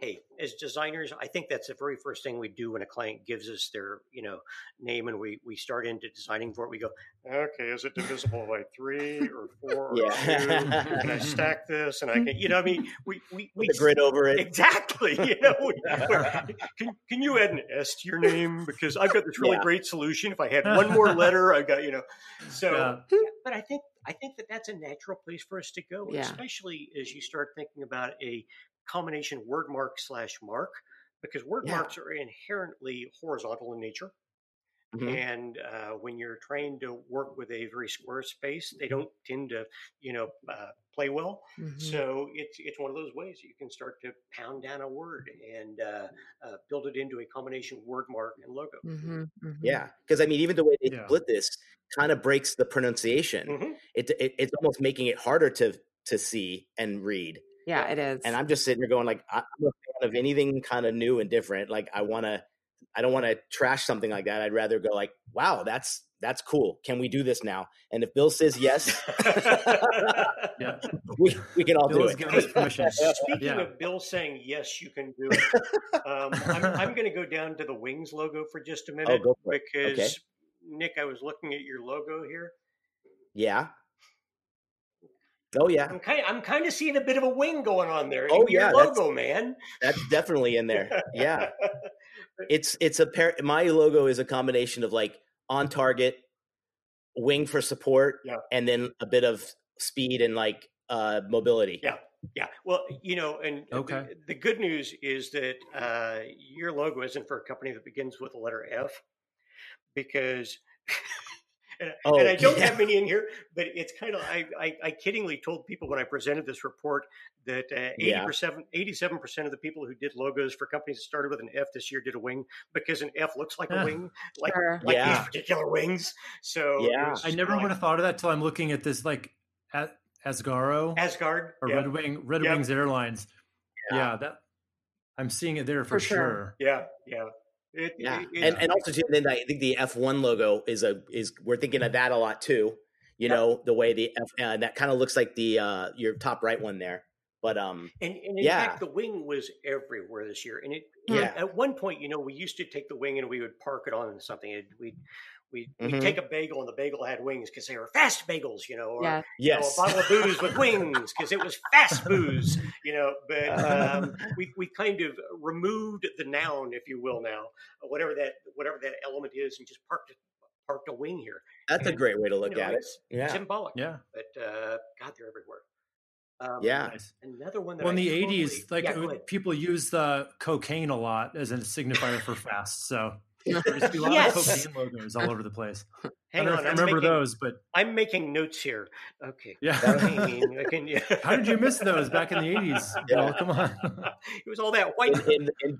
hey, as designers, I think that's the very first thing we do when a client gives us their, you know, name and we we start into designing for it. We go, okay, is it divisible by three or four or Yeah. two? Can I stack this? And I can, you know, I mean, we we, we the grid over it. Exactly. You know, we- can can you add an S to your name because I've got this really Yeah. great solution. If I had one more letter, I got you know. So, Yeah. but I think I think that that's a natural place for us to go, Yeah. especially as you start thinking about a combination word mark slash mark, because word Yeah. marks are inherently horizontal in nature. Mhm. And uh, when you're trying to work with a very square space, they don't tend to, you know, uh, play well. Mhm. So it's it's one of those ways you can start to pound down a word and uh, uh, build it into a combination word mark and logo. Mhm, mhm. Yeah, because I mean, even the way they Yeah. split this kind of breaks the pronunciation. Mhm. It, it it's almost making it harder to to see and read. Yeah, it is. And I'm just sitting there going like, I- I'm a fan of anything kind of new and different. Like I want to, I don't want to trash something like that. I'd rather go like, wow, that's that's cool. Can we do this now? And if Bill says yes, Yeah. we we can all Bill do has it. given us permission. Speaking Yeah. of Bill saying yes, you can do it. Um, I'm, I'm going to go down to the wings logo for just a minute Oh, go for it. because Okay. Nick, I was looking at your logo here. Yeah. Oh yeah, I'm kind of, I'm kind of seeing a bit of a wing going on there. Oh, in your yeah, that's- logo, man. that's definitely in there. Yeah. it's it's a pair my logo is a combination of like on target wing for support Yeah. and then a bit of speed and like uh mobility Yeah. Yeah. Well, you know, and the- Okay. the, good news is that uh, your logo isn't for a company that begins with the letter F because. And, Oh, and I don't yeah. have many in here, but it's kind of I, I, I kiddingly told people when I presented this report that uh, Yeah. 87 percent of the people who did logos for companies that started with an F this year did a wing because an F looks like a wing, like Sure. like Yeah. these particular wings. So Yeah. I never like would have thought of that till I'm looking at this like at Asgaro Asgard. or yeah. Red Wing Red Yep. Wings Airlines. Yeah. Yeah. that I'm seeing it there for, For sure. sure. Yeah, yeah. It, yeah it- and and also too then i think the f1 logo is a is we're thinking of that a lot too you Yep. know the way the f uh, that kind of looks like the uh your top right one there but um And, and in Yeah. fact, the wing was everywhere this year. And it, Yeah. at one point, you know, we used to take the wing and we would park it on something. It, we'd, we'd, Mhm. we'd take a bagel and the bagel had wings because they were fast bagels, you know, or Yeah. you know, yes a bottle of booze with wings because it was fast booze, you know. But um, we we kind of removed the noun, if you will, now whatever that whatever that element is, and just parked parked a wing here. that's a great way to You look know, at it it's yeah symbolic, Yeah. but uh, God, they're everywhere. Um, yeah Another one that Well, in I the totally- 80s, like yeah, go uh, ahead. people use the cocaine a lot as a signifier for fast. So there used to be a lot Yes. of cocaine logos all over the place. I Hang don't know on, if I'm remember making, those, but I'm making notes here. Okay. yeah. Cocaine, I can- yeah. How did you miss those back in the 80s? Bill? come on. it was all that white. in, in, in,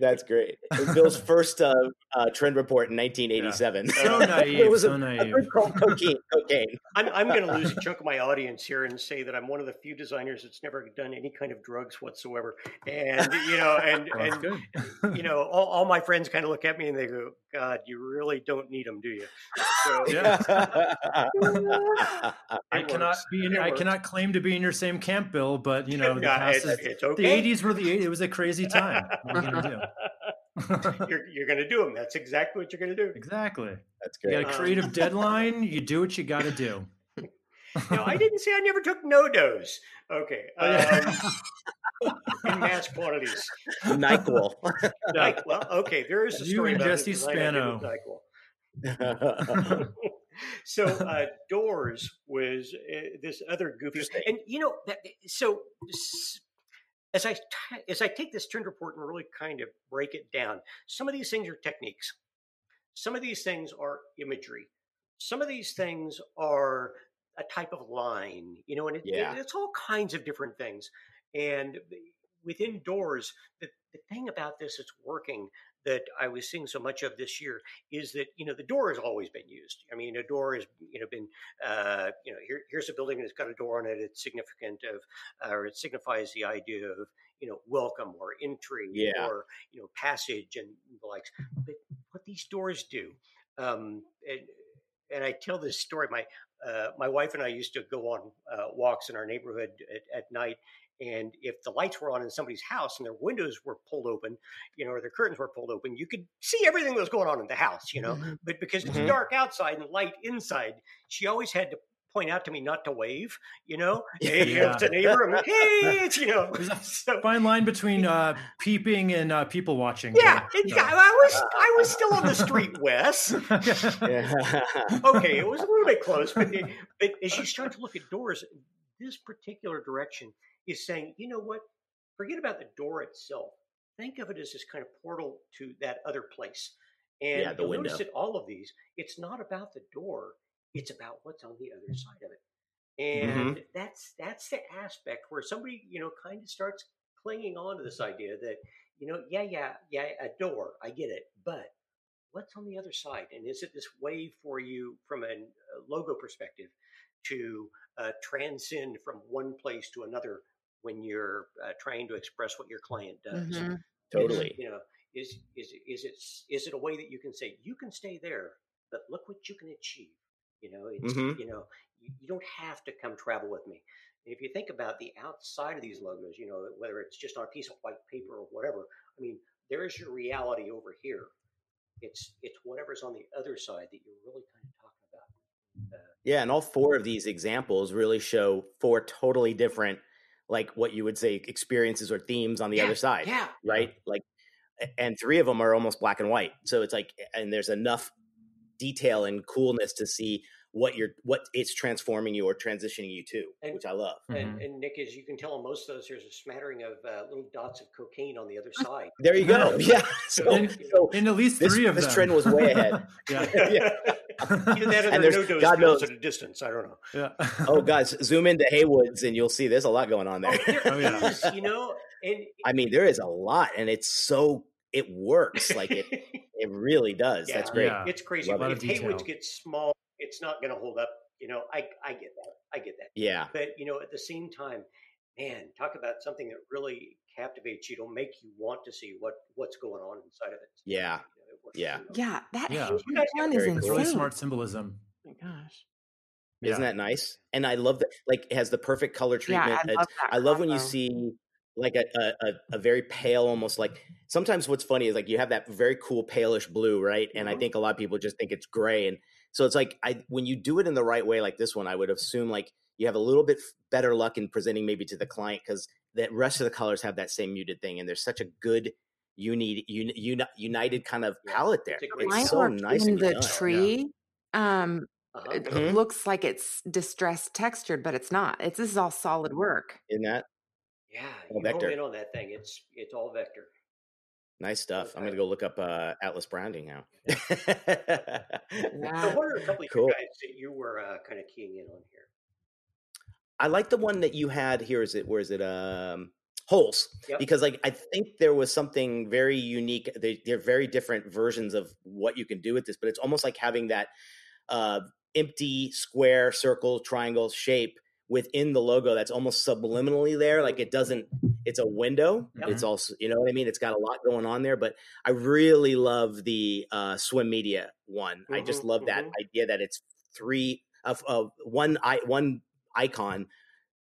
that's great bill's first uh, uh trend report in 1987 So naive. it was so a naive. group called cocaine cocaine I'm, I'm going to lose a chunk of my audience here and say that I'm one of the few designers that's never done any kind of drugs whatsoever. And, you know, and, Well, and, good. you know, all, all my friends kind of look at me and they go, God, you really don't need them, do you? So, Yeah. I It cannot be in, It I works. cannot claim to be in your same camp, Bill, but you know, the, Yeah, past it's, is- it's the 80s were the 80s. It was a crazy time. What are you gonna do? you're you're going to do them. That's exactly what you're going to do. exactly. that's You got a Um, creative deadline. You do what you got to do. No, I didn't say I never took NoDoz. Okay. Oh. Um, in mass quantities. nyquil Like, well, okay, there is a You story and about Jesse the design I did with Spano. NyQuil. so uh, doors was uh, this other goofy Interesting. and you know that so s- as i t- as i take this trend report and really kind of break it down some of these things are techniques. Some of these things are imagery. Some of these things are a type of line you know and it, Yeah. it's all kinds of different things. And eh, within doors the, the thing about this that's working that I was seeing so much of this year is that you know the door has always been used. I mean, a door has you know been uh, you know here, here's a building that's got a door on it. It's significant of or it signifies the idea of you know welcome or entry Yeah. or you know passage and the likes. But what these doors do, um, and and I tell this story. My uh, my wife and I used to go on uh, walks in our neighborhood at, at night, And if the lights were on in somebody's house and their windows were pulled open, you know, or their curtains were pulled open, you could see everything that was going on in the house, you know. Mhm. But because it's Mhm. dark outside and light inside, she always had to point out to me not to wave, you know, hey, Yeah. to neighbor, I'm like, hey, it's, you know. There's a So, fine line between uh, peeping and uh, people watching. yeah, it, I was I was still on the street, Wes. Yeah. okay, it was a little bit close, but, but as you start to look at doors, this particular direction is saying, you know what? Forget about the door itself. Think of it as this kind of portal to that other place. And Yeah, the you'll notice that all of these, it's not about the door; it's about what's on the other side of it. And that's that's the aspect where somebody, you know, kind of starts clinging on to this idea that, you know, yeah, yeah, yeah, a door, I get it, but what's on the other side? And is it this way for you from a, a logo perspective to uh, transcend from one place to another when you're uh, trying to express what your client does? Mhm. totally. You know, is is is it is it a way that you can say you can stay there, but look what you can achieve? You know, it's Mhm. you know you, you don't have to come travel with me. If you think about the outside of these logos, you know whether it's just on a piece of white paper or whatever. I mean, there's your reality over here. It's it's whatever's on the other side that you're really kind of talking about. Uh, Yeah, and all four of these examples really show four totally different, like what you would say, experiences or themes on the yeah, other side, yeah, right? Like, and three of them are almost black and white. So it's like, and there's enough detail and coolness to see what you're, what it's transforming you or transitioning you to, And- which I love. And, and Nick, as you can tell, on most of those, there's a smattering of uh, little dots of cocaine on the other side. There you go. Yeah. So, And- so In at least this, three of this them. trend was way ahead. yeah. Yeah. Either that or And they're there's- NoDoz God knows- at a distance. I don't know. Yeah. oh, guys, zoom into Haywoods and you'll see there's a lot going on there. Oh, there Oh, yeah. is, you know, and I mean, there is a lot, and it's so it works. Like it, it really does. That's great. Yeah. it's crazy. Love But it. if Haywood's gets small, it's not going to hold up. You know, I I get that. I get that. Yeah. But you know, at the same time, man, talk about something that really captivates you. It'll make you want to see what what's going on inside of it. Yeah. You know, Yeah. Yeah, that Yeah. Hayward You guys one is very cool. insane. really smart symbolism. Oh my gosh. Isn't that nice? And I love that. Like, it has the perfect color treatment. Yeah, I love that. I love when you see like a, a a a very pale, almost like sometimes what's funny is like you have that very cool palish blue, right? And I Mhm. think a lot of people just think it's gray, and so it's like I when you do it in the right way, like this one, I would assume like you have a little bit better luck in presenting maybe to the client because the rest of the colors have that same muted thing, and there's such a good uni, uni, uni united kind of palette there. it's a great It's Mine so worked nice in the done. tree. Um, Uh-huh. it Mhm. looks like it's distressed textured, but it's not. It's this is all solid work. Isn't that Yeah, All you vector. home in on that thing. It's it's all vector. Nice stuff? I'm gonna go look up uh, Atlas branding now. So what are a couple of Cool. guys that you were uh, kind of keying in on here? I like the one that you had here. Is it where is it? Um, holes. Yep. Because like I think there was something very unique. They, they're very different versions of what you can do with this, but it's almost like having that uh, empty square, circle, triangle shape within the logo. That's almost subliminally there. Like it doesn't. It's a window. Yep. It's also you know what I mean. It's got a lot going on there. But I really love the uh, swim media one. I just Mhm, love that mhm. idea that it's three of uh, one i one icon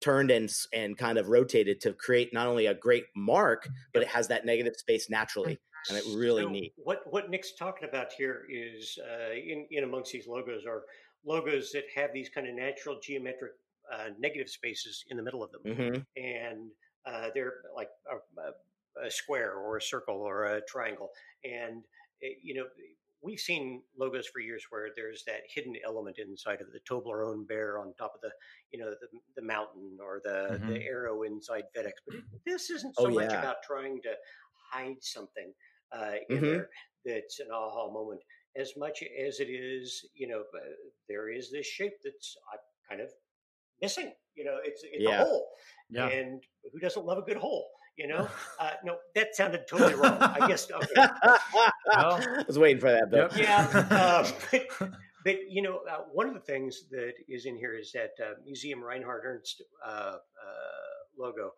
turned and and kind of rotated to create not only a great mark, but it has that negative space naturally, and it really So neat. What what Nick's talking about here is uh, in in amongst these logos are logos that have these kind of natural geometric uh, negative spaces in the middle of them, hmm and uh, they're like a, a, square or a circle or a triangle, and eh, you know. We've seen logos for years where there's that hidden element inside of the Toblerone bear on top of the, you know, the, the mountain or the, the arrow inside FedEx. But it, this isn't so Oh, much yeah. about trying to hide something uh, in Mhm. there that's an aha moment as much as it is you know uh, there is this shape that's kind of missing you know it's it's Yeah. a hole Yeah. and who doesn't love a good hole you know uh, no that sounded totally wrong i guess okay I was waiting for that. Yep. yeah uh, but, but you know uh, one of the things that is in here is that uh, museum reinhard ernst uh, uh, logo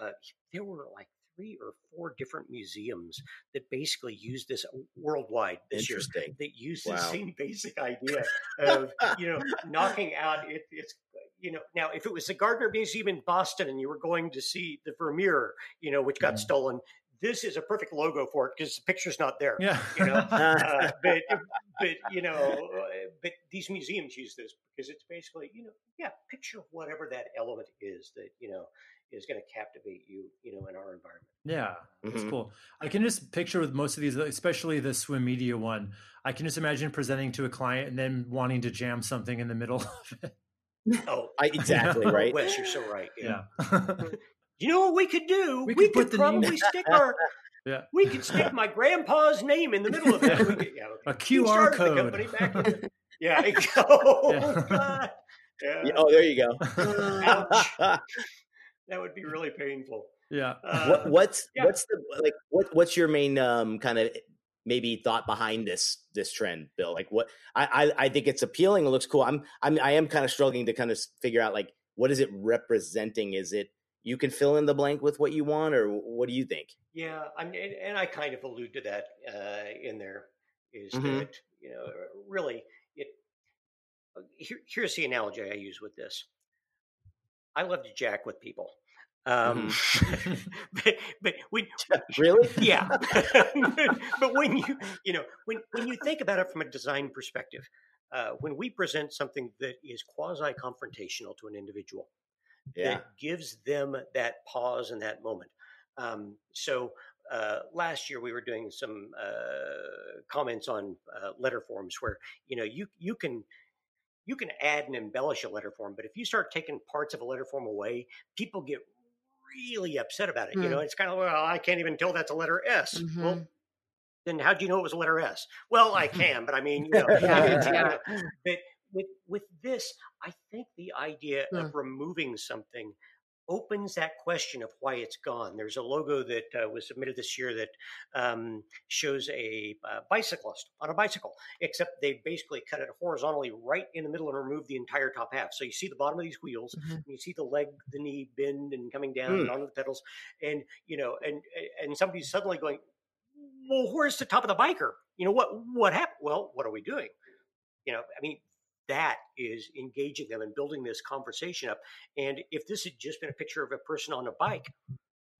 uh, there were like three or four different museums that basically use this worldwide this year Interesting. that use Wow. the same basic idea of you know knocking out it, it's you know, now if it was the Gardner Museum in Boston and you were going to see the Vermeer, you know, which got Mhm. stolen, this is a perfect logo for it because the picture's not there. Yeah. You know, uh, but but you know, uh, but these museums use this because it's basically you know, yeah, picture whatever that element is that you know is going to captivate you, you know, in our environment. Yeah, that's Mhm. cool. I can just picture with most of these, especially the swim media one, I can just imagine presenting to a client and then wanting to jam something in the middle of it. Oh, I, exactly right. Wes, you're so right. Yeah. Yeah. You know what we could do? We We, could put could, the name- probably stick our. Yeah. We could stick my grandpa's name in the middle of that. We could, yeah, A okay. He QR started the code. back in the- yeah. Oh, Yeah. God. Yeah, Yeah, oh, there you go. Ouch. that would be really painful. yeah. Uh, what, what's yeah. what's the like what what's your main um kind of maybe thought behind this this trend bill like what I, I i think it's appealing it looks cool i'm i'm i am kind of struggling to kind of figure out like what is it representing is it you can fill in the blank with what you want or what do you think Yeah, I mean, and, I kind of allude to that uh, in there. Is Mhm. that you know really it? uh, Here, here's the analogy I use with this. I love to jack with people, um, but but when really yeah, but when you you know when when you think about it from a design perspective, uh, when we present something that is quasi confrontational to an individual, yeah that gives them that pause and that moment. Um, so uh, last year we were doing some uh, comments on uh, letter forms where you know you you can you can add and embellish a letter form, but if you start taking parts of a letter form away, people get really upset about it. You know, it's kind of well, I can't even tell that's a letter S. Well, Mhm. then how do you know it was a letter S? Well, I can, but I mean, you know, Yeah, yeah. but with with this, I think the idea Hmm. of removing something opens that question of why it's gone. There's a logo that uh, was submitted this year that um, shows a uh, bicyclist on a bicycle, except they basically cut it horizontally right in the middle and removed the entire top half. So you see the bottom of these wheels, Mhm. and you see the leg, the knee bend and coming down and onto the pedals, and you know, and and somebody's suddenly going, well, where's the top of the biker? You know what what happened? Well, what are we doing? You know, I mean, that is engaging them and building this conversation up. And if this had just been a picture of a person on a bike,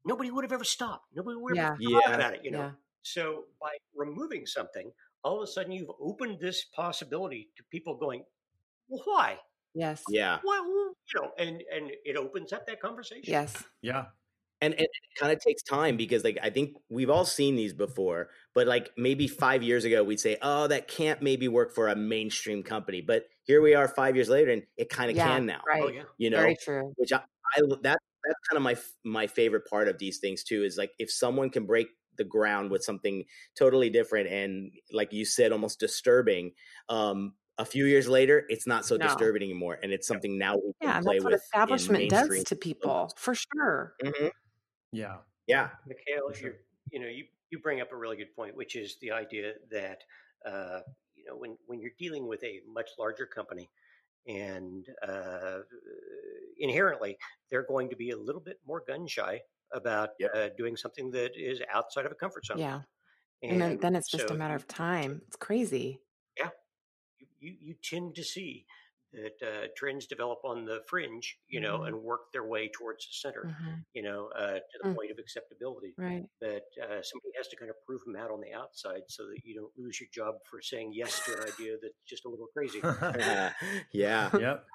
nobody would have ever stopped. Nobody would have Yeah. thought Yeah. about it. You know, Yeah. so by removing something, all of a sudden you've opened this possibility to people going, well, why? Yes. yeah Well, you know, and and it opens up that conversation. Yes. Yeah. and, and it kind of takes time because like i think we've all seen these before but like maybe five years ago we'd say oh that can't maybe work for a mainstream company but here we are five years later and it kind of Yeah, can now Right. Oh yeah. you know Very true. which I, I that that's kind of my my favorite part of these things too is like if someone can break the ground with something totally different and like you said almost disturbing um a few years later it's not so No. disturbing anymore and it's something now we Yeah, and play that's what with establishment does to people, for sure. Mhm. Yeah. yeah Mikhail, sure. you you know you you bring up a really good point, which is the idea that uh, you know when when you're dealing with a much larger company, and uh, inherently they're going to be a little bit more gun shy about Yep. uh, doing something that is outside of a comfort zone. Yeah. And then, then it's just so a matter of time. It's crazy. you, you, you tend to see that uh, trends develop on the fringe, you know, Mhm. and work their way towards the center, Mhm. you know, uh, to the Mm. point of acceptability. Right. But uh, somebody has to kind of prove them out on the outside so that you don't lose your job for saying yes to an idea that's just a little crazy. yeah yep.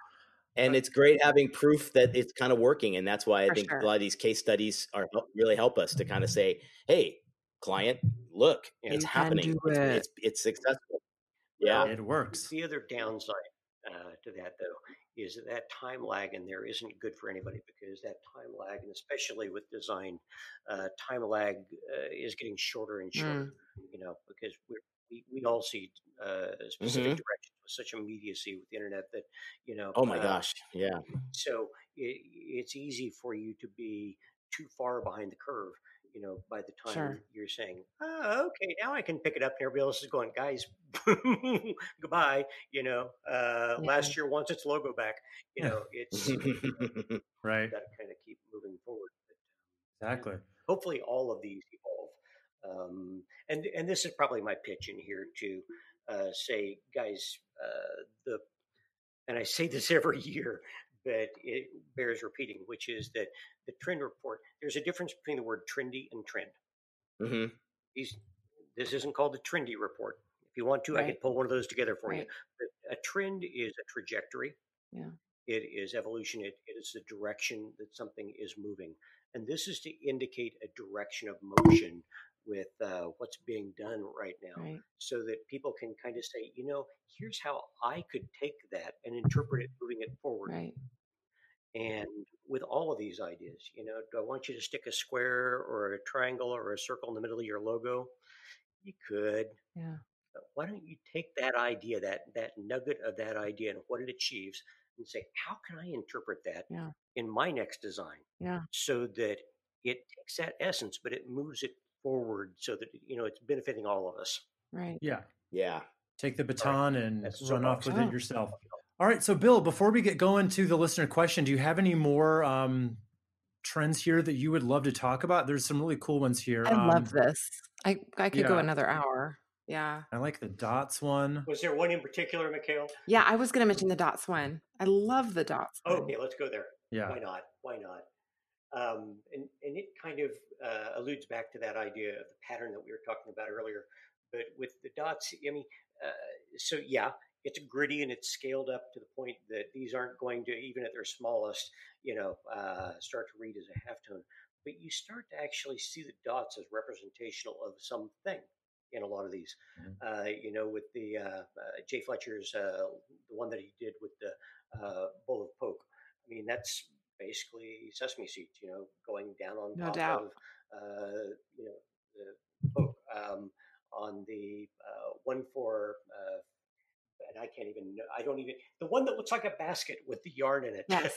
and it's great having proof that it's kind of working and that's why i For think sure. a lot of these case studies are really help us to kind of say hey client look Yeah. it's happening do it's, it's it's successful yeah It works. The other downside uh, to that, though, is that that time lag in there isn't good for anybody because that time lag, and especially with design, uh, time lag uh, is getting shorter and shorter. You know, because we're, we we all see uh, specific Mhm. directions with such immediacy with the internet that you know. oh my uh, gosh yeah So it, it's easy for you to be too far behind the curve. You know, by the time Sure. you're saying, "Oh, okay, now I can pick it up," and everybody else is going, "Guys, goodbye." You know, uh, Yeah. last year wants its logo back. You know, it's Right. got to kind of keep moving forward. But Exactly. hopefully, all of these evolve. Um, and and this is probably my pitch in here to uh, say, guys, uh, the and I say this every year, but it bears repeating, which is that the trend report. There's a difference between the word trendy and trend. hmm These, this isn't called the trendy report. If you want to, I Right. could pull one of those together for you. But a trend is a trajectory. Yeah. It is evolution. It, it is the direction that something is moving, and this is to indicate a direction of motion with uh, what's being done right now, Right. so that people can kind of say, you know, here's how I could take that and interpret it, moving it forward. Right. And with all of these ideas, you know, do I want you to stick a square or a triangle or a circle in the middle of your logo? You could. Yeah. But why don't you take that idea, that that nugget of that idea and what it achieves, and say, how can I interpret that Yeah. in my next design? Yeah. So that it takes that essence, but it moves it forward so that you know it's benefiting all of us. Right. Yeah. Yeah. Take the baton and That's run off with Oh. it yourself. All right. So, Bill, before we get going to the listener question, do you have any more um, trends here that you would love to talk about? There's some really cool ones here. I Um, love this. I I could go another hour. Yeah. I like the dots one. Was there one in particular, Mikhail? Yeah, I was going to mention the dots one. I love the dots one. Okay, let's go there. Yeah. Why not? Why not? Um, and, and it kind of uh, alludes back to that idea of the pattern that we were talking about earlier. But with the dots, I mean, uh, so yeah, it's gritty and it's scaled up to the point that these aren't going to, even at their smallest, you know, uh, start to read as a halftone. But you start to actually see the dots as representational of something in a lot of these. Mhm. Uh, you know, with the uh, uh, Jay Fletcher's, uh, the one that he did with the uh, bowl of poke. I mean, that's basically sesame seeds, you know, going down on No top doubt. of, uh, you know, the poke. Um, on the uh, one for, uh, and I can't even, know- I don't even, the one that looks like a basket with the yarn in it. Yes.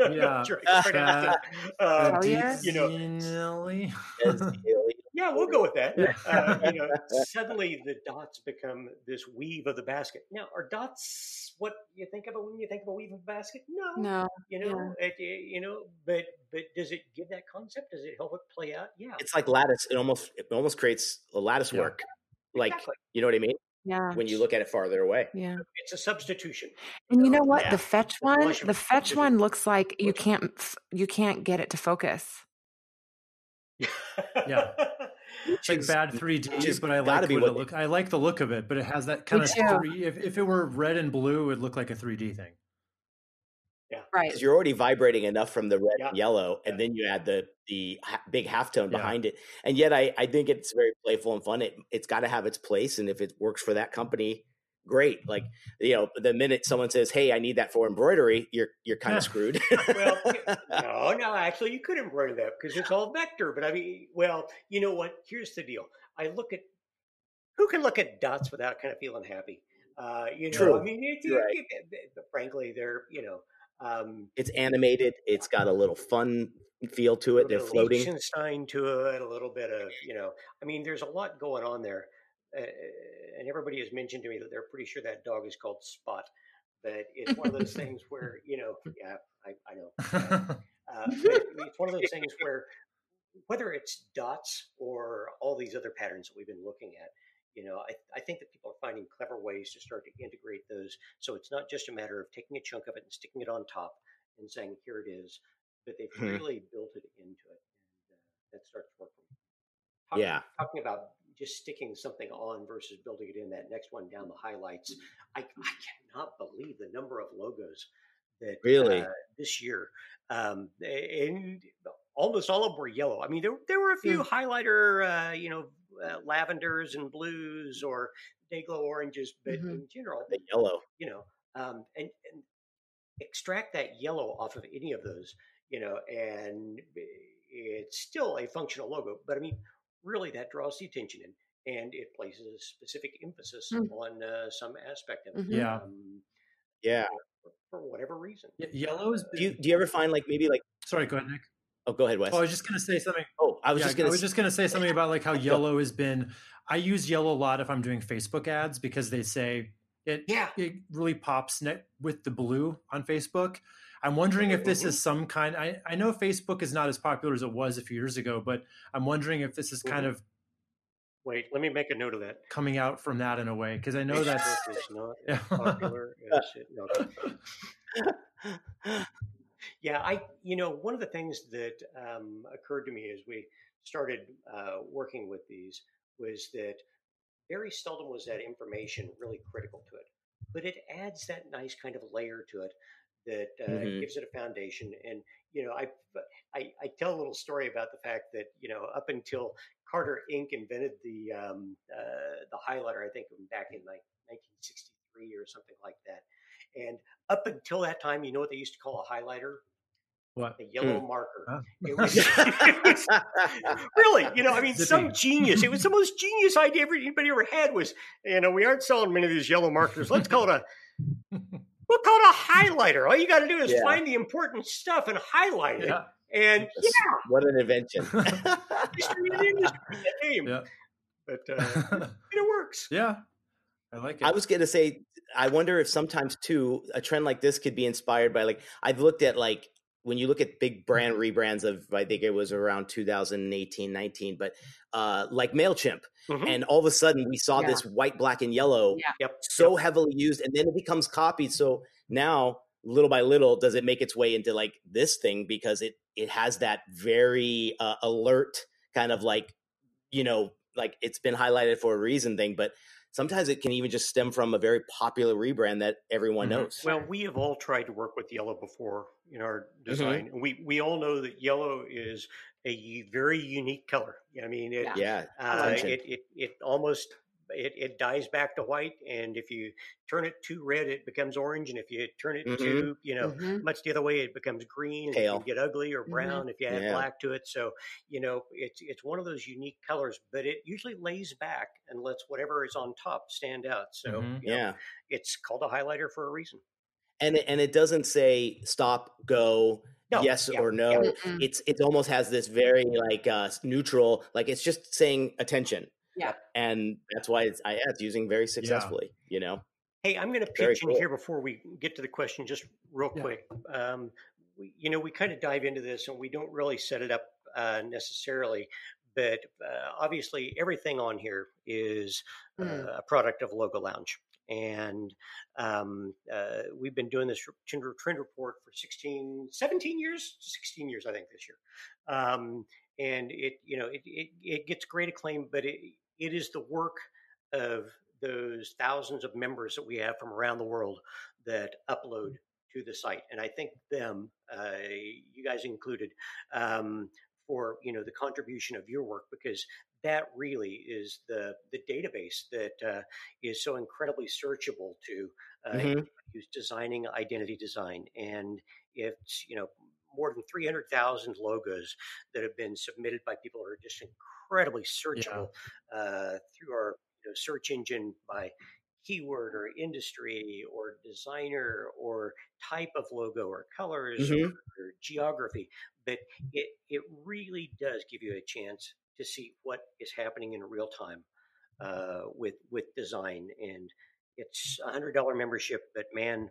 Yeah. That's right, right. Um, you know, Definitely. As the alien- yeah, we'll go with that. Uh, you know, suddenly the dots become this weave of the basket. Now, are dots what you think about when you think of a weave of a basket? No, No. you know, it, it- you know, but but does it give that concept? Does it help it play out? Yeah, It's like lattice. It almost it almost creates a lattice Yeah. work. Like exactly. you know what I mean? Yeah. When you look at it farther away. Yeah. It's a substitution. And you know what? Yeah. The fetch one, the fetch one looks like you can't you can't get it to focus. Yeah. It's like bad 3D, but I like be what what it look. I like the look of it, but it has that kind of too. three. If, if it were red and blue, it would look like a 3D thing. Right. because you're already vibrating enough from the red Yeah. and yellow, and Yeah. then you add the the ha- big halftone Yeah. behind it. And yet, I I think it's very playful and fun. It it's got to have its place, and if it works for that company, great. Like you know, the minute someone says, "Hey, I need that for embroidery," you're you're kind of screwed. well, no, no, actually, you could embroider that because it's all vector. But I mean, well, you know what? Here's the deal. I look at who can look at dots without kind of feeling happy. Uh, you know, True. I mean, it, right. it- it- it- frankly, they're you know, um, it's animated. It's got a little fun feel to it. They're floating. Lichtenstein to it, a little bit of you know. I mean, there's a lot going on there, uh, and everybody has mentioned to me that they're pretty sure that dog is called Spot. But it's one of those things where you know, yeah, I, I know. Uh, it's one of those things where whether it's dots or all these other patterns that we've been looking at, you know, I, I think that people are finding clever ways to start to integrate those. So it's not just a matter of taking a chunk of it and sticking it on top and saying, here it is, but they've Hmm. really built it into it. And uh, that starts working. Talk- Yeah. Talking about just sticking something on versus building it in, that next one down the highlights. I, I cannot believe the number of logos that Really? uh, this year. Um, and almost all of them were yellow. I mean, there, there were a few highlighter, uh, you know, uh, lavenders and blues or day glow oranges, but Mhm. in general, The yellow. you know, um, and, and extract that yellow off of any of those, you know, and it's still a functional logo. But I mean, really, that draws the attention in, and it places a specific emphasis Mm. on uh, some aspect of it. Yeah. Um, Yeah. for, for whatever reason. Ye- Yellow is. Do you do you ever find like maybe like Sorry, go ahead, Nick. Oh go ahead Wes. Oh, I was just gonna say something. oh I was Yeah, just gonna I was just gonna say something about like how yellow has been. I use yellow a lot if I'm doing Facebook ads because they say it. Yeah. it really pops net with the blue on Facebook. I'm wondering if this Mhm. is some kind. I I know Facebook is not as popular as it was a few years ago, but I'm wondering if this is kind Mhm. of Wait, let me make a note of that. coming out from that in a way because I know that's not popular. No. Yeah, I you know one of the things that um, occurred to me as we started uh, working with these was that very seldom was that information really critical to it, but it adds that nice kind of layer to it that uh, Mhm. gives it a foundation. And you know, I, I I tell a little story about the fact that you know up until Carter's Ink invented the um, uh, the highlighter, I think back in like 1963 or something like that. And up until that time, you know what they used to call a highlighter? What? A yellow marker. Huh? It was, it was really, you know, I mean, some genius. It was the most genius idea ever, anybody ever had. Was you know, we aren't selling many of these yellow markers. Let's call it a we'll call it a highlighter. All you got to do is Yeah. find the important stuff and highlight it. yeah. And yeah, what an invention. history of the industry, that name. yeah. But uh, it works. yeah. I like it. I was going to say, I wonder if sometimes too a trend like this could be inspired by like I've looked at like when you look at big brand rebrands of I think it was around 2018 19 but uh like Mailchimp Mhm. and all of a sudden we saw Yeah. this white black and yellow Yeah. Yep. so heavily used and then it becomes copied so now little by little does it make its way into like this thing because it it has that very uh, alert kind of like you know like it's been highlighted for a reason thing but sometimes it can even just stem from a very popular rebrand that everyone Mhm. knows Well, we have all tried to work with yellow before in our Mm-hmm. design. We we all know that yellow is a very unique color. I mean, it, Yeah. yeah Uh, it, it it almost it, it dies back to white, and if you turn it to red, it becomes orange, and if you turn it Mhm. to you know Mhm. much the other way, it becomes green. and Pale. can get ugly or Mhm. brown if you add Yeah. black to it. So you know it's it's one of those unique colors, but it usually lays back and lets whatever is on top stand out. So Mhm. you know, yeah it's called a highlighter for a reason. and it, and it doesn't say stop go No, yes yeah, or no yeah. It's it almost has this very like uh neutral like it's just saying attention Yeah. and that's why it's I, yeah, it's using very successfully you know Hey, I'm going to pitch in here before we get to the question, just real Yeah. quick. Um, we, you know, we kind of dive into this and we don't really set it up uh, necessarily, but uh, obviously everything on here is uh, Mm. a product of LogoLounge. And um, uh, we've been doing this trend, trend report for 16, 17 years, 16 years, I think, this year. Um, and it, you know, it, it, it gets great acclaim, but it, it is the work of those thousands of members that we have from around the world that upload to the site. And I thank them, uh, you guys included, um, for you know the contribution of your work because that really is the the database that uh, is so incredibly searchable to uh, Mhm. who's designing identity design. And it's you know more than three hundred thousand logos that have been submitted by people who are just incredibly searchable uh, through our you know, search engine by keyword or industry or designer or type of logo or colors Mhm. or, or geography. But it, it really does give you a chance to see what is happening in real time uh, with with design. And it's a hundred dollar membership, but man,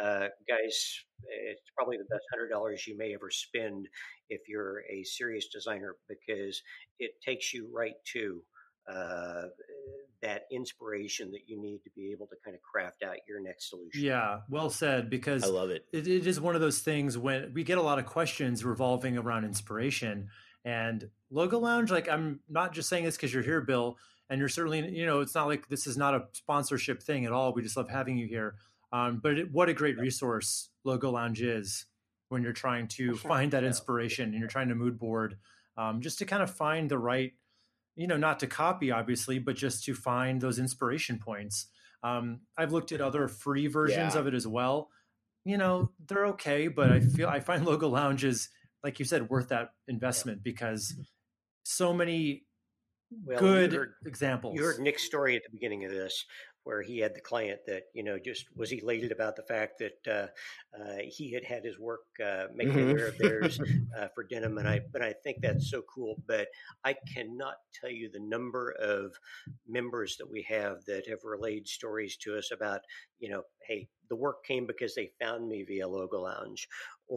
uh, guys, it's probably the best hundred dollars you may ever spend if you're a serious designer because it takes you right to uh, that inspiration that you need to be able to kind of craft out your next solution. Yeah, well said. Because i love it it, it is one of those things when we get a lot of questions revolving around inspiration and LogoLounge like i'm not just saying this because you're here bill and you're certainly you know it's not like this is not a sponsorship thing at all we just love having you here um, but it, what a great resource LogoLounge is when you're trying to sure. find that inspiration and you're trying to mood board um, just to kind of find the right you know not to copy obviously but just to find those inspiration points. Um, i've looked at other free versions Yeah. of it as well. You know they're okay but i feel i find LogoLounge is like you said worth that investment because so many Well, good you heard, examples. You heard Nick's story at the beginning of this, where he had the client that you know just was elated about the fact that uh, uh, he had had his work uh, making Mhm. aware of theirs uh, for denim, and I but I think that's so cool. But I cannot tell you the number of members that we have that have relayed stories to us about you know, hey, the work came because they found me via LogoLounge,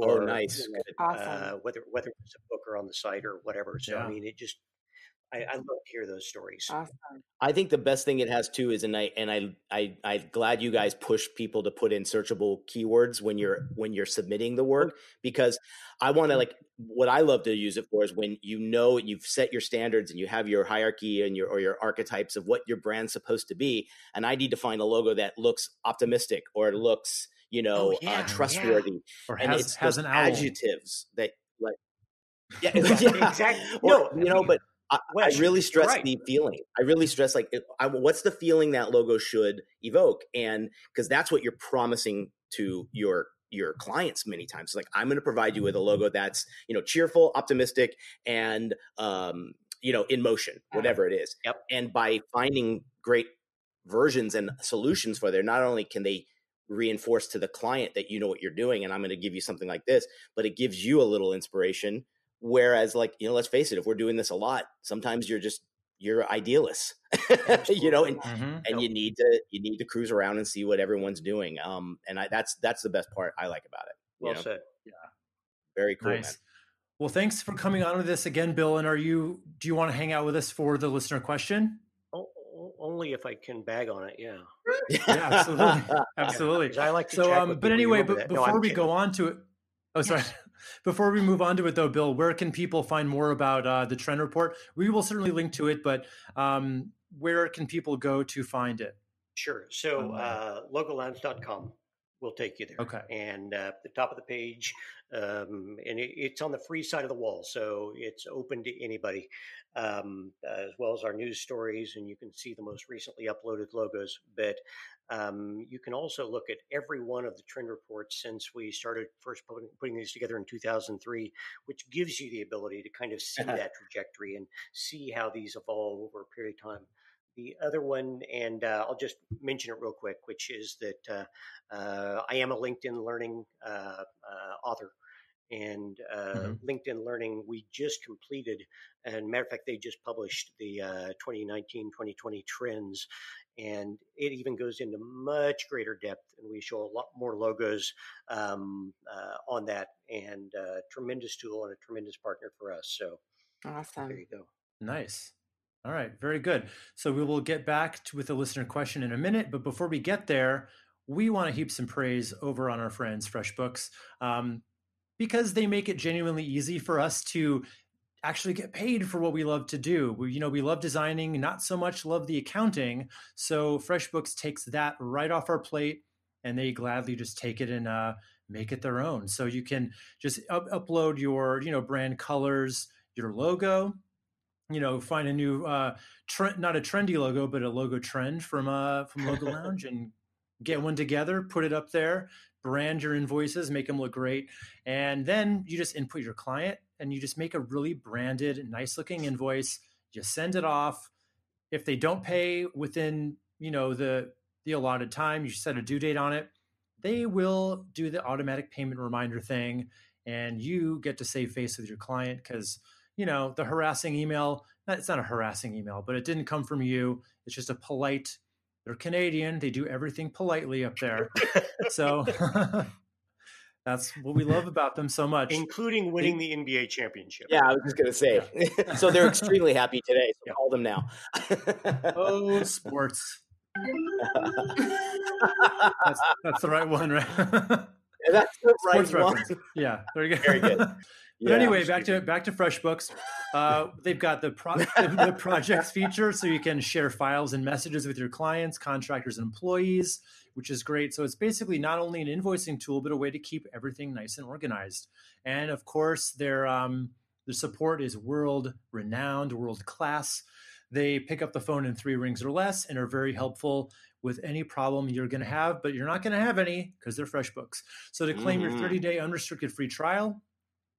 Oh, or nice. you know, Awesome. uh, whether whether it's a book or on the site or whatever. So Yeah. I mean, it just I, I love to hear those stories. Awesome. I think the best thing it has too is, and I and I I I'm glad you guys push people to put in searchable keywords when you're when you're submitting the work because I want to like what I love to use it for is when you know you've set your standards and you have your hierarchy and your or your archetypes of what your brand's supposed to be, and I need to find a logo that looks optimistic or looks you know Oh, yeah, uh, trustworthy, Or and has it's has those an owl. adjectives that like yeah, Exactly, yeah. exactly. Or, No, you know, we- but I, I really stress right. the feeling. I really stress like, I, what's the feeling that logo should evoke, and because that's what you're promising to your your clients many times. Like, I'm going to provide you with a logo that's you know cheerful, optimistic, and um, you know in motion, whatever it is. Yep. And by finding great versions and solutions for there, not only can they reinforce to the client that you know what you're doing, and I'm going to give you something like this, but it gives you a little inspiration Whereas, like, you know, let's face it, if we're doing this a lot, sometimes you're just you're idealists, you know, and Mhm. and you need to you need to cruise around and see what everyone's doing. Um, and I, that's that's the best part I like about it. you well know? said. Yeah. Very cool, Nice. Well, thanks for coming on with this again, Bill. And are you? Do you want to hang out with us for the listener question? O- o- only if I can bag on it. Yeah. man. Yeah, absolutely, absolutely. 'Cause I like to So, chat um, with but anyway, but that. No, before we kidding. go on to it, oh, sorry. Before we move on to it, though, Bill, where can people find more about uh, the trend report? We will certainly link to it, but um, where can people go to find it? Sure. So uh, logolounge.com will take you there. Okay. And uh, the top of the page, um, and it, it's on the free side of the wall, so it's open to anybody, um, as well as our news stories, and you can see the most recently uploaded logos. But um, you can also look at every one of the trend reports since we started first putting, putting these together in 2003, which gives you the ability to kind of see that trajectory and see how these evolve over a period of time. The other one, and uh, I'll just mention it real quick, which is that uh, uh, I am a LinkedIn Learning uh, uh, author. And uh, Mhm. LinkedIn Learning, we just completed, and matter of fact, they just published the uh, 2019 2020 trends. And it even goes into much greater depth, and we show a lot more logos um, uh, on that. And uh, tremendous tool and a tremendous partner for us. So Awesome. there you go. Nice. All right, very good. So we will get back to, with the listener question in a minute, but before we get there, we want to heap some praise over on our friends FreshBooks um, because they make it genuinely easy for us to actually get paid for what we love to do. We, you know, we love designing, not so much love the accounting. So FreshBooks takes that right off our plate, and they gladly just take it and uh, make it their own. So you can just up- upload your, you know, brand colors, your logo, you know, find a new uh trend, not a trendy logo, but a logo trend from uh from Logo Lounge and get one together, put it up there, brand your invoices, make them look great, and then you just input your client and you just make a really branded, nice looking invoice. You send it off. If they don't pay within, you know, the the allotted time, you set a due date on it. They will do the automatic payment reminder thing, and you get to save face with your client because you know, the harassing email, it's not a harassing email, but it didn't come from you. It's just a polite, they're Canadian. They do everything politely up there. so that's what we love about them so much. including winning the NBA championship. yeah, I was just gonna say. so they're extremely happy today. So Yeah. call them now. Oh, sports. That's, that's the right one, right? That's the right Sports one. reference. Yeah, there you go. Very good. But Yeah. anyway, back to back to FreshBooks. Uh, they've got the, pro- the the projects feature, so you can share files and messages with your clients, contractors, and employees, which is great. So it's basically not only an invoicing tool, but a way to keep everything nice and organized. And of course, their um, their support is world renowned, world class. They pick up the phone in three rings or less and are very helpful with any problem you're going to have, but you're not going to have any because they're FreshBooks. So to claim your Mhm. 30 day unrestricted free trial,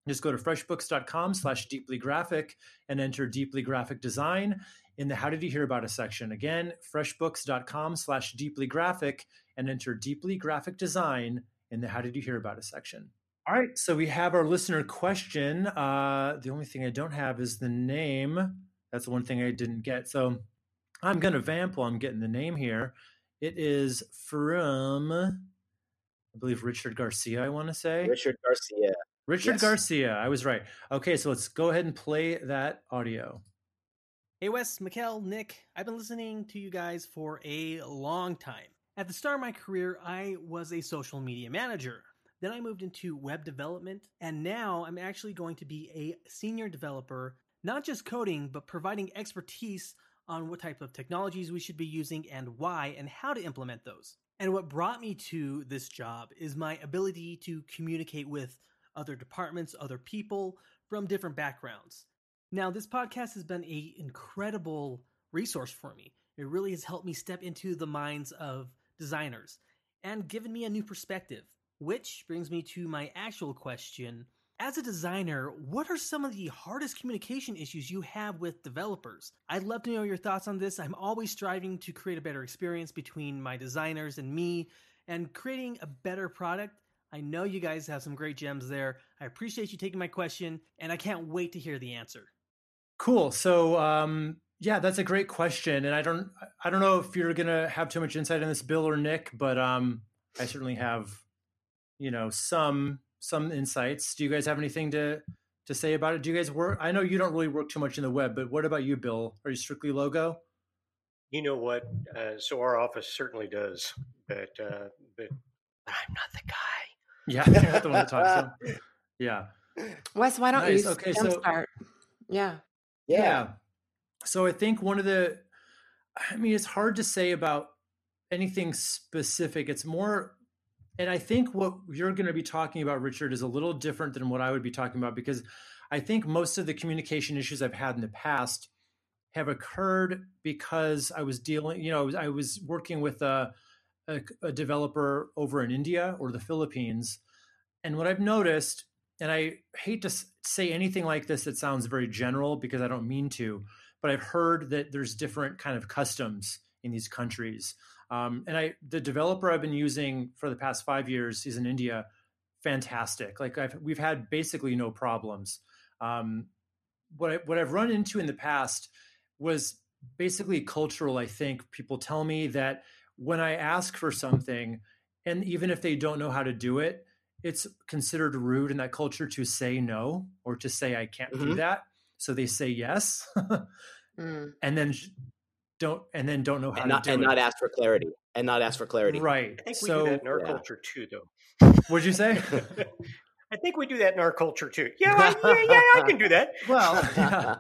just go to freshbooks.com slash deeply graphic and enter deeply graphic design in the how did you hear about us section again freshbooks.com slash deeply graphic and enter deeply graphic design in the how did you hear about us section all right so we have our listener question uh, the only thing i don't have is the name that's the one thing i didn't get so i'm going to vamp while i'm getting the name here it is from i believe richard garcia i want to say Richard Garcia. Richard Yes. Garcia. I was right. Okay, so let's go ahead and play that audio. Hey, Wes, Mikkel, Nick, I've been listening to you guys for a long time. At the start of my career, I was a social media manager. Then I moved into web development, and now I'm actually going to be a senior developer, not just coding, but providing expertise on what type of technologies we should be using and why and how to implement those. And what brought me to this job is my ability to communicate with other departments, other people from different backgrounds. Now, this podcast has been a incredible resource for me. It really has helped me step into the minds of designers and given me a new perspective. Which brings me to my actual question. As a designer, what are some of the hardest communication issues you have with developers? I'd love to know your thoughts on this. I'm always striving to create a better experience between my designers and me and creating a better product. I know you guys have some great gems there. I appreciate you taking my question, and I can't wait to hear the answer. Cool. So, um, yeah, that's a great question, and I don't, I don't know if you're gonna have too much insight on this, Bill or Nick, but um, I certainly have, you know, some some insights. Do you guys have anything to to say about it? Do you guys work? I know you don't really work too much in the web, but what about you, Bill? Are you strictly logo? You know what? Uh, so our office certainly does, but uh, but I'm not the guy. Yeah, you're not the one to talk to. Yeah. Wes, why don't Nice. you Okay, jumpstart? so- yeah. Yeah. So I think one of the, I mean, it's hard to say about anything specific. It's more, and I think what you're going to be talking about, Richard, is a little different than what I would be talking about because I think most of the communication issues I've had in the past have occurred because I was dealing, you know, I was, I was working with a, a, a developer over in India or the Philippines. And what I've noticed, and I hate to say anything like this that sounds very general because I don't mean to, but I've heard that there's different kind of customs in these countries. Um, and I, the developer I've been using for the past five years, he's in India, fantastic. Like I've, we've had basically no problems. Um, what I, what I've run into in the past was basically cultural. I think people tell me that when I ask for something, and even if they don't know how to do it, it's considered rude in that culture to say no or to say I can't do Mhm. that. So they say yes, Mm. and then don't and then don't know how And not to do and it. not ask for clarity. And not ask for clarity. right. I think we so do that in our Yeah. culture too, though. what'd you say? I think we do that in our culture too. Yeah, I, yeah, yeah, I can do that. well, yeah.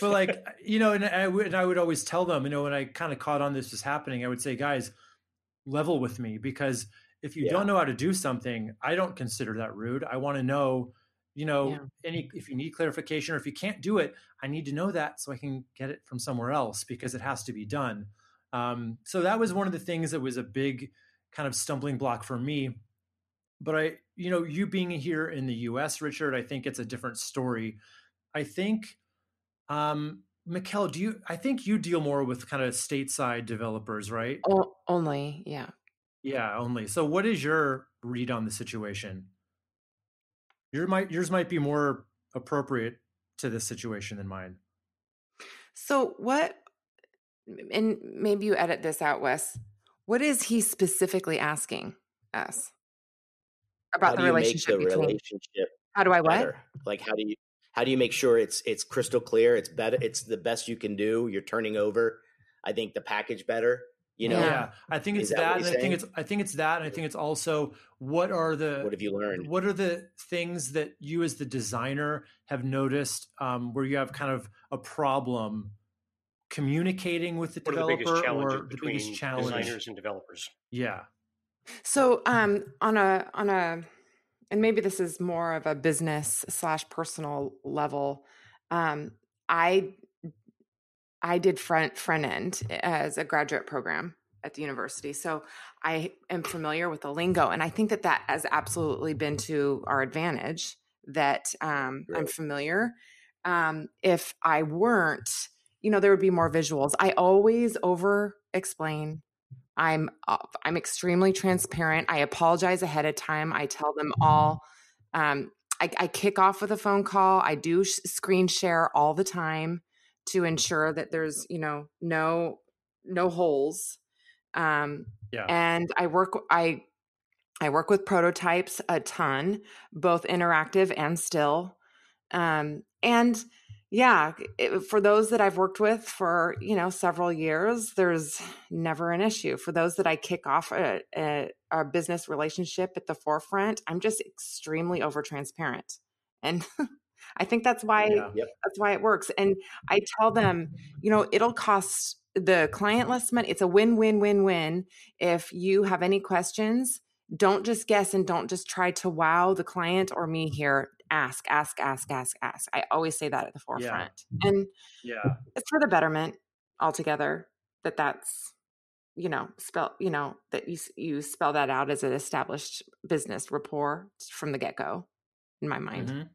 but like you know, and I would, and I would always tell them, you know, when I kind of caught on this was happening, I would say, guys, level with me because if you Yeah. don't know how to do something, I don't consider that rude. I want to know, you know, Yeah. any if you need clarification or if you can't do it, I need to know that so I can get it from somewhere else because it has to be done. Um, so that was one of the things that was a big kind of stumbling block for me. But I, you know, you being here in the U.S., Richard, I think it's a different story. I think, um, Mikkel, do you? I think you deal more with kind of stateside developers, right? O- only, yeah. Yeah, only. So, what is your read on the situation? Your might yours might be more appropriate to this situation than mine. So what? And maybe you edit this out, Wes. What is he specifically asking us about the do you relationship the between? relationship How do I what? Like how do you how do you make sure it's it's crystal clear? It's better. It's the best you can do. You're turning over. I think the package better. You know, Yeah. Yeah, I think Is it's that that, and I think it's I think it's that, and I think it's also what are the what have you learned? what are the things that you as the designer have noticed um, where you have kind of a problem communicating with the One of the biggest developer or the between biggest challenge designers and developers. yeah So um on a on a and maybe this is more of a business slash personal level. Um I I did front front end as a graduate program at the university. So I am familiar with the lingo and I think that that has absolutely been to our advantage that um I'm familiar. Um if I weren't, you know, there would be more visuals. I always over explain I'm uh, I'm extremely transparent. I apologize ahead of time. I tell them all. Um, I, I kick off with a phone call. I do sh- screen share all the time to ensure that there's you know no no holes. Um, yeah and I work I I work with prototypes a ton, both interactive and still. Um, and yeah it, for those that i've worked with for you know several years there's never an issue for those that i kick off a, a, a business relationship at the forefront i'm just extremely over transparent and i think that's why Yeah. Yep. that's why it works and i tell them you know it'll cost the client less money it's a win-win-win-win if you have any questions don't just guess and don't just try to wow the client or me here ask ask ask ask ask i always say that at the forefront and Yeah. it's for the betterment altogether that that's you know spell you know that you you spell that out as an established business rapport from the get-go in my mind Mhm.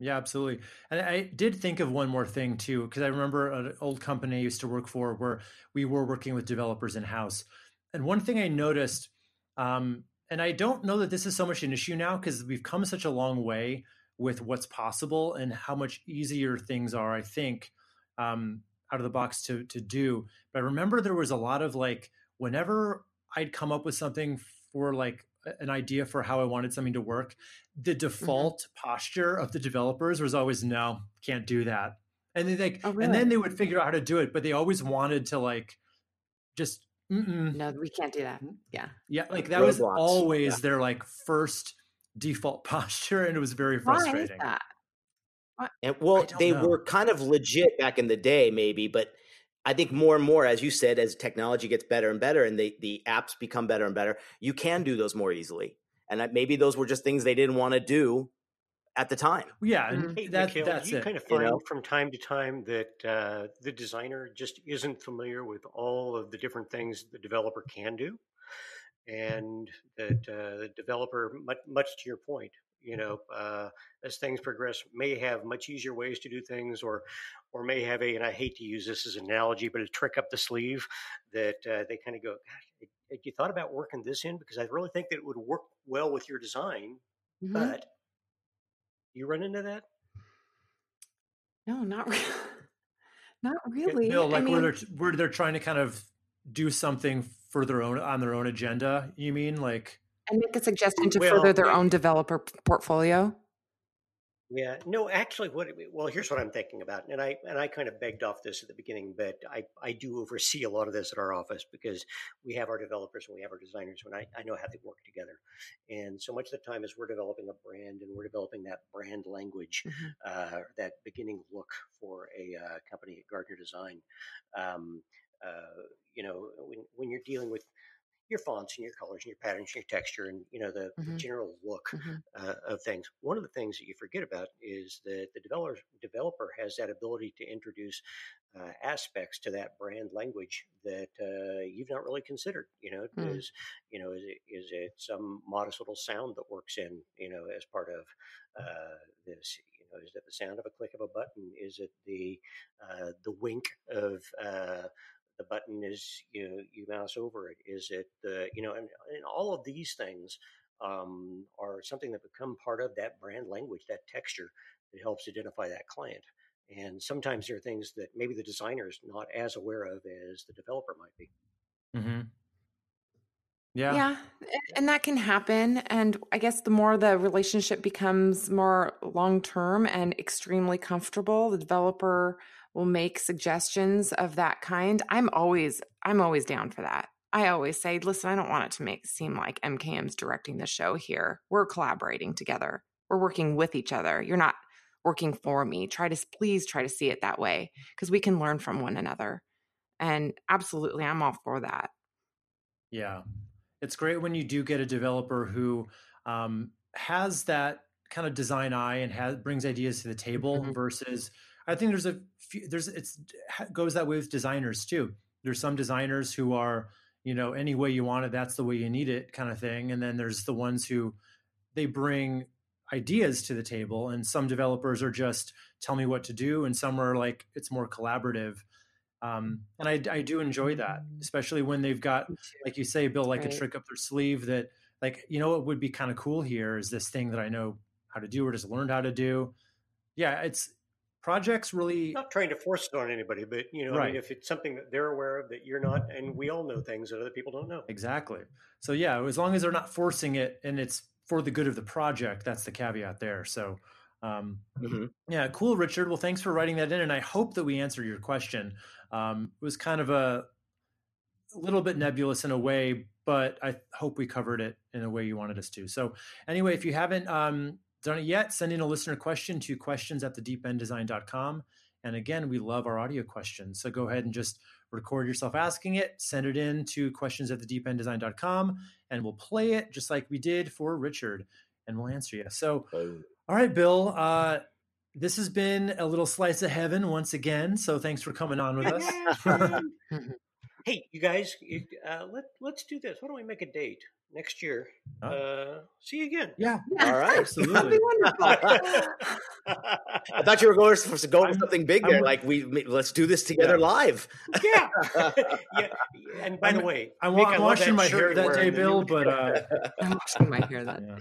Yeah, absolutely. And I did think of one more thing too, because I remember an old company I used to work for where we were working with developers in house. And one thing I noticed, um, and I don't know that this is so much an issue now because we've come such a long way with what's possible and how much easier things are, I think, um, out of the box to to do. But I remember there was a lot of like whenever I'd come up with something for like an idea for how I wanted something to work, the mm-hmm. default posture of the developers was always no, can't do that. And then like Oh, and then they would figure out how to do it, but they always wanted to like just mm-mm. no we can't do that mm-hmm. yeah yeah, like that was always Yeah. their like first default posture, and it was very why is frustrating. that And well, they know. were kind of legit back in the day, maybe, but I think more and more, as you said, as technology gets better and better, and the the apps become better and better, you can do those more easily. And that- maybe those were just things they didn't want to do at the time. Yeah, and Hey, that, Mikkel, that's you it. kind of you find know? from time to time that uh, the designer just isn't familiar with all of the different things the developer can do, and that uh, the developer, much, much to your point, you know, uh, as things progress, may have much easier ways to do things, or or may have a, and I hate to use this as an analogy, but a trick up the sleeve that uh, they kind of go, "Gosh, have you thought about working this in? Because I really think that it would work well with your design, Mhm. but you run into that. no not really not really Bill, I like where they're where they're trying to kind of do something for their own on their own agenda. You mean like? And make a suggestion to Well, further their own developer portfolio Yeah, no, actually, what? Well, here's what I'm thinking about, and I and I kind of begged off this at the beginning, but I I do oversee a lot of this at our office because we have our developers and we have our designers, and I I know how they work together, and so much of the time as we're developing a brand and we're developing that brand language, Mhm. uh, that beginning look for a uh, company at Gardner Design, um, uh, you know, when when you're dealing with your fonts and your colors and your patterns and your texture and you know the, the Mhm. general look Mhm. uh, of things. One of the things that you forget about is that the developer developer has that ability to introduce uh, aspects to that brand language that uh, you've not really considered. You know, Mm. is you know is it is it some modest little sound that works in you know as part of uh, this. You know, is it the sound of a click of a button? Is it the uh, the wink of uh, the button is you know, you mouse over it? Is it the you know and, and all of these things um, are something that become part of that brand language, that texture that helps identify that client. And sometimes there are things that maybe the designer is not as aware of as the developer might be. Mm-hmm. Yeah. Yeah. and that can happen. And I guess the more the relationship becomes more long term and extremely comfortable, the developer will make suggestions of that kind. I'm always I'm always down for that. I always say, listen, I don't want it to make seem like MKM's directing the show here. We're collaborating together. We're working with each other. You're not working for me. Try to please try to see it that way because we can learn from one another. And absolutely, I'm all for that. Yeah. It's great when you do get a developer who um, has that kind of design eye and has brings ideas to the table Mhm. versus I think there's a few, there's it's goes that way with designers too. There's some designers who are, you know, any way you want it, that's the way you need it kind of thing. And then there's the ones who they bring ideas to the table and some developers are just tell me what to do and some are like it's more collaborative. Um, and I, I do enjoy that, especially when they've got like you say, Bill, like a trick up their sleeve that, like, you know, what would be kind of cool here is this thing that I know how to do or just learned how to do. Yeah, it's projects really. Not trying to force it on anybody, but you know, I mean, if it's something that they're aware of that you're not, and we all know things that other people don't know. Exactly. So yeah, as long as they're not forcing it and it's for the good of the project, that's the caveat there. So Um, mm-hmm. Yeah, cool, Richard. Well, thanks for writing that in, and I hope that we answered your question. Um, it was kind of a, a little bit nebulous in a way, but I hope we covered it in a way you wanted us to. So, anyway, if you haven't um, done it yet, send in a listener question to questions at thedeependdesign.com. And again, we love our audio questions. So go ahead and just record yourself asking it, send it in to questions at thedeependdesign.com, and we'll play it just like we did for Richard, and we'll answer you. So, all right, Bill. Uh, this has been a little slice of heaven once again. So thanks for coming on with us. hey, you guys, uh, let let's do this. Why don't we make a date next year? Oh. Uh, see you again. Yeah. All right. Absolutely. I thought you were going for, going for something big there. like we let's do this together yeah. live. yeah. yeah. And by I'm, the way, I'm, I'm washing my hair that day, Bill, but uh, I'm washing my hair that. Yeah.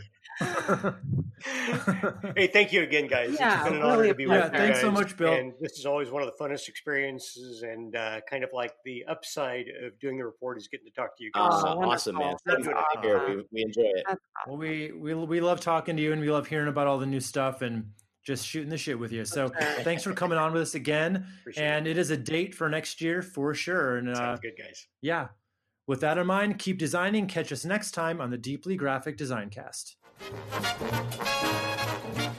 hey, thank you again, guys. Yeah, it's been an really honor to be with yeah, Thanks so much, Bill. And this is always one of the funnest experiences, and uh, kind of like the upside of doing the report is getting to talk to you guys. Oh, awesome, man! That's awesome. We, we enjoy it. Well, we we we love talking to you, and we love hearing about all the new stuff and just shooting the shit with you. So thanks for coming on with us again. Appreciate and it is a date for next year for sure. And uh, Sounds good, guys. Yeah. With that in mind, keep designing. Catch us next time on the Deeply Graphic Design Cast. Thank you.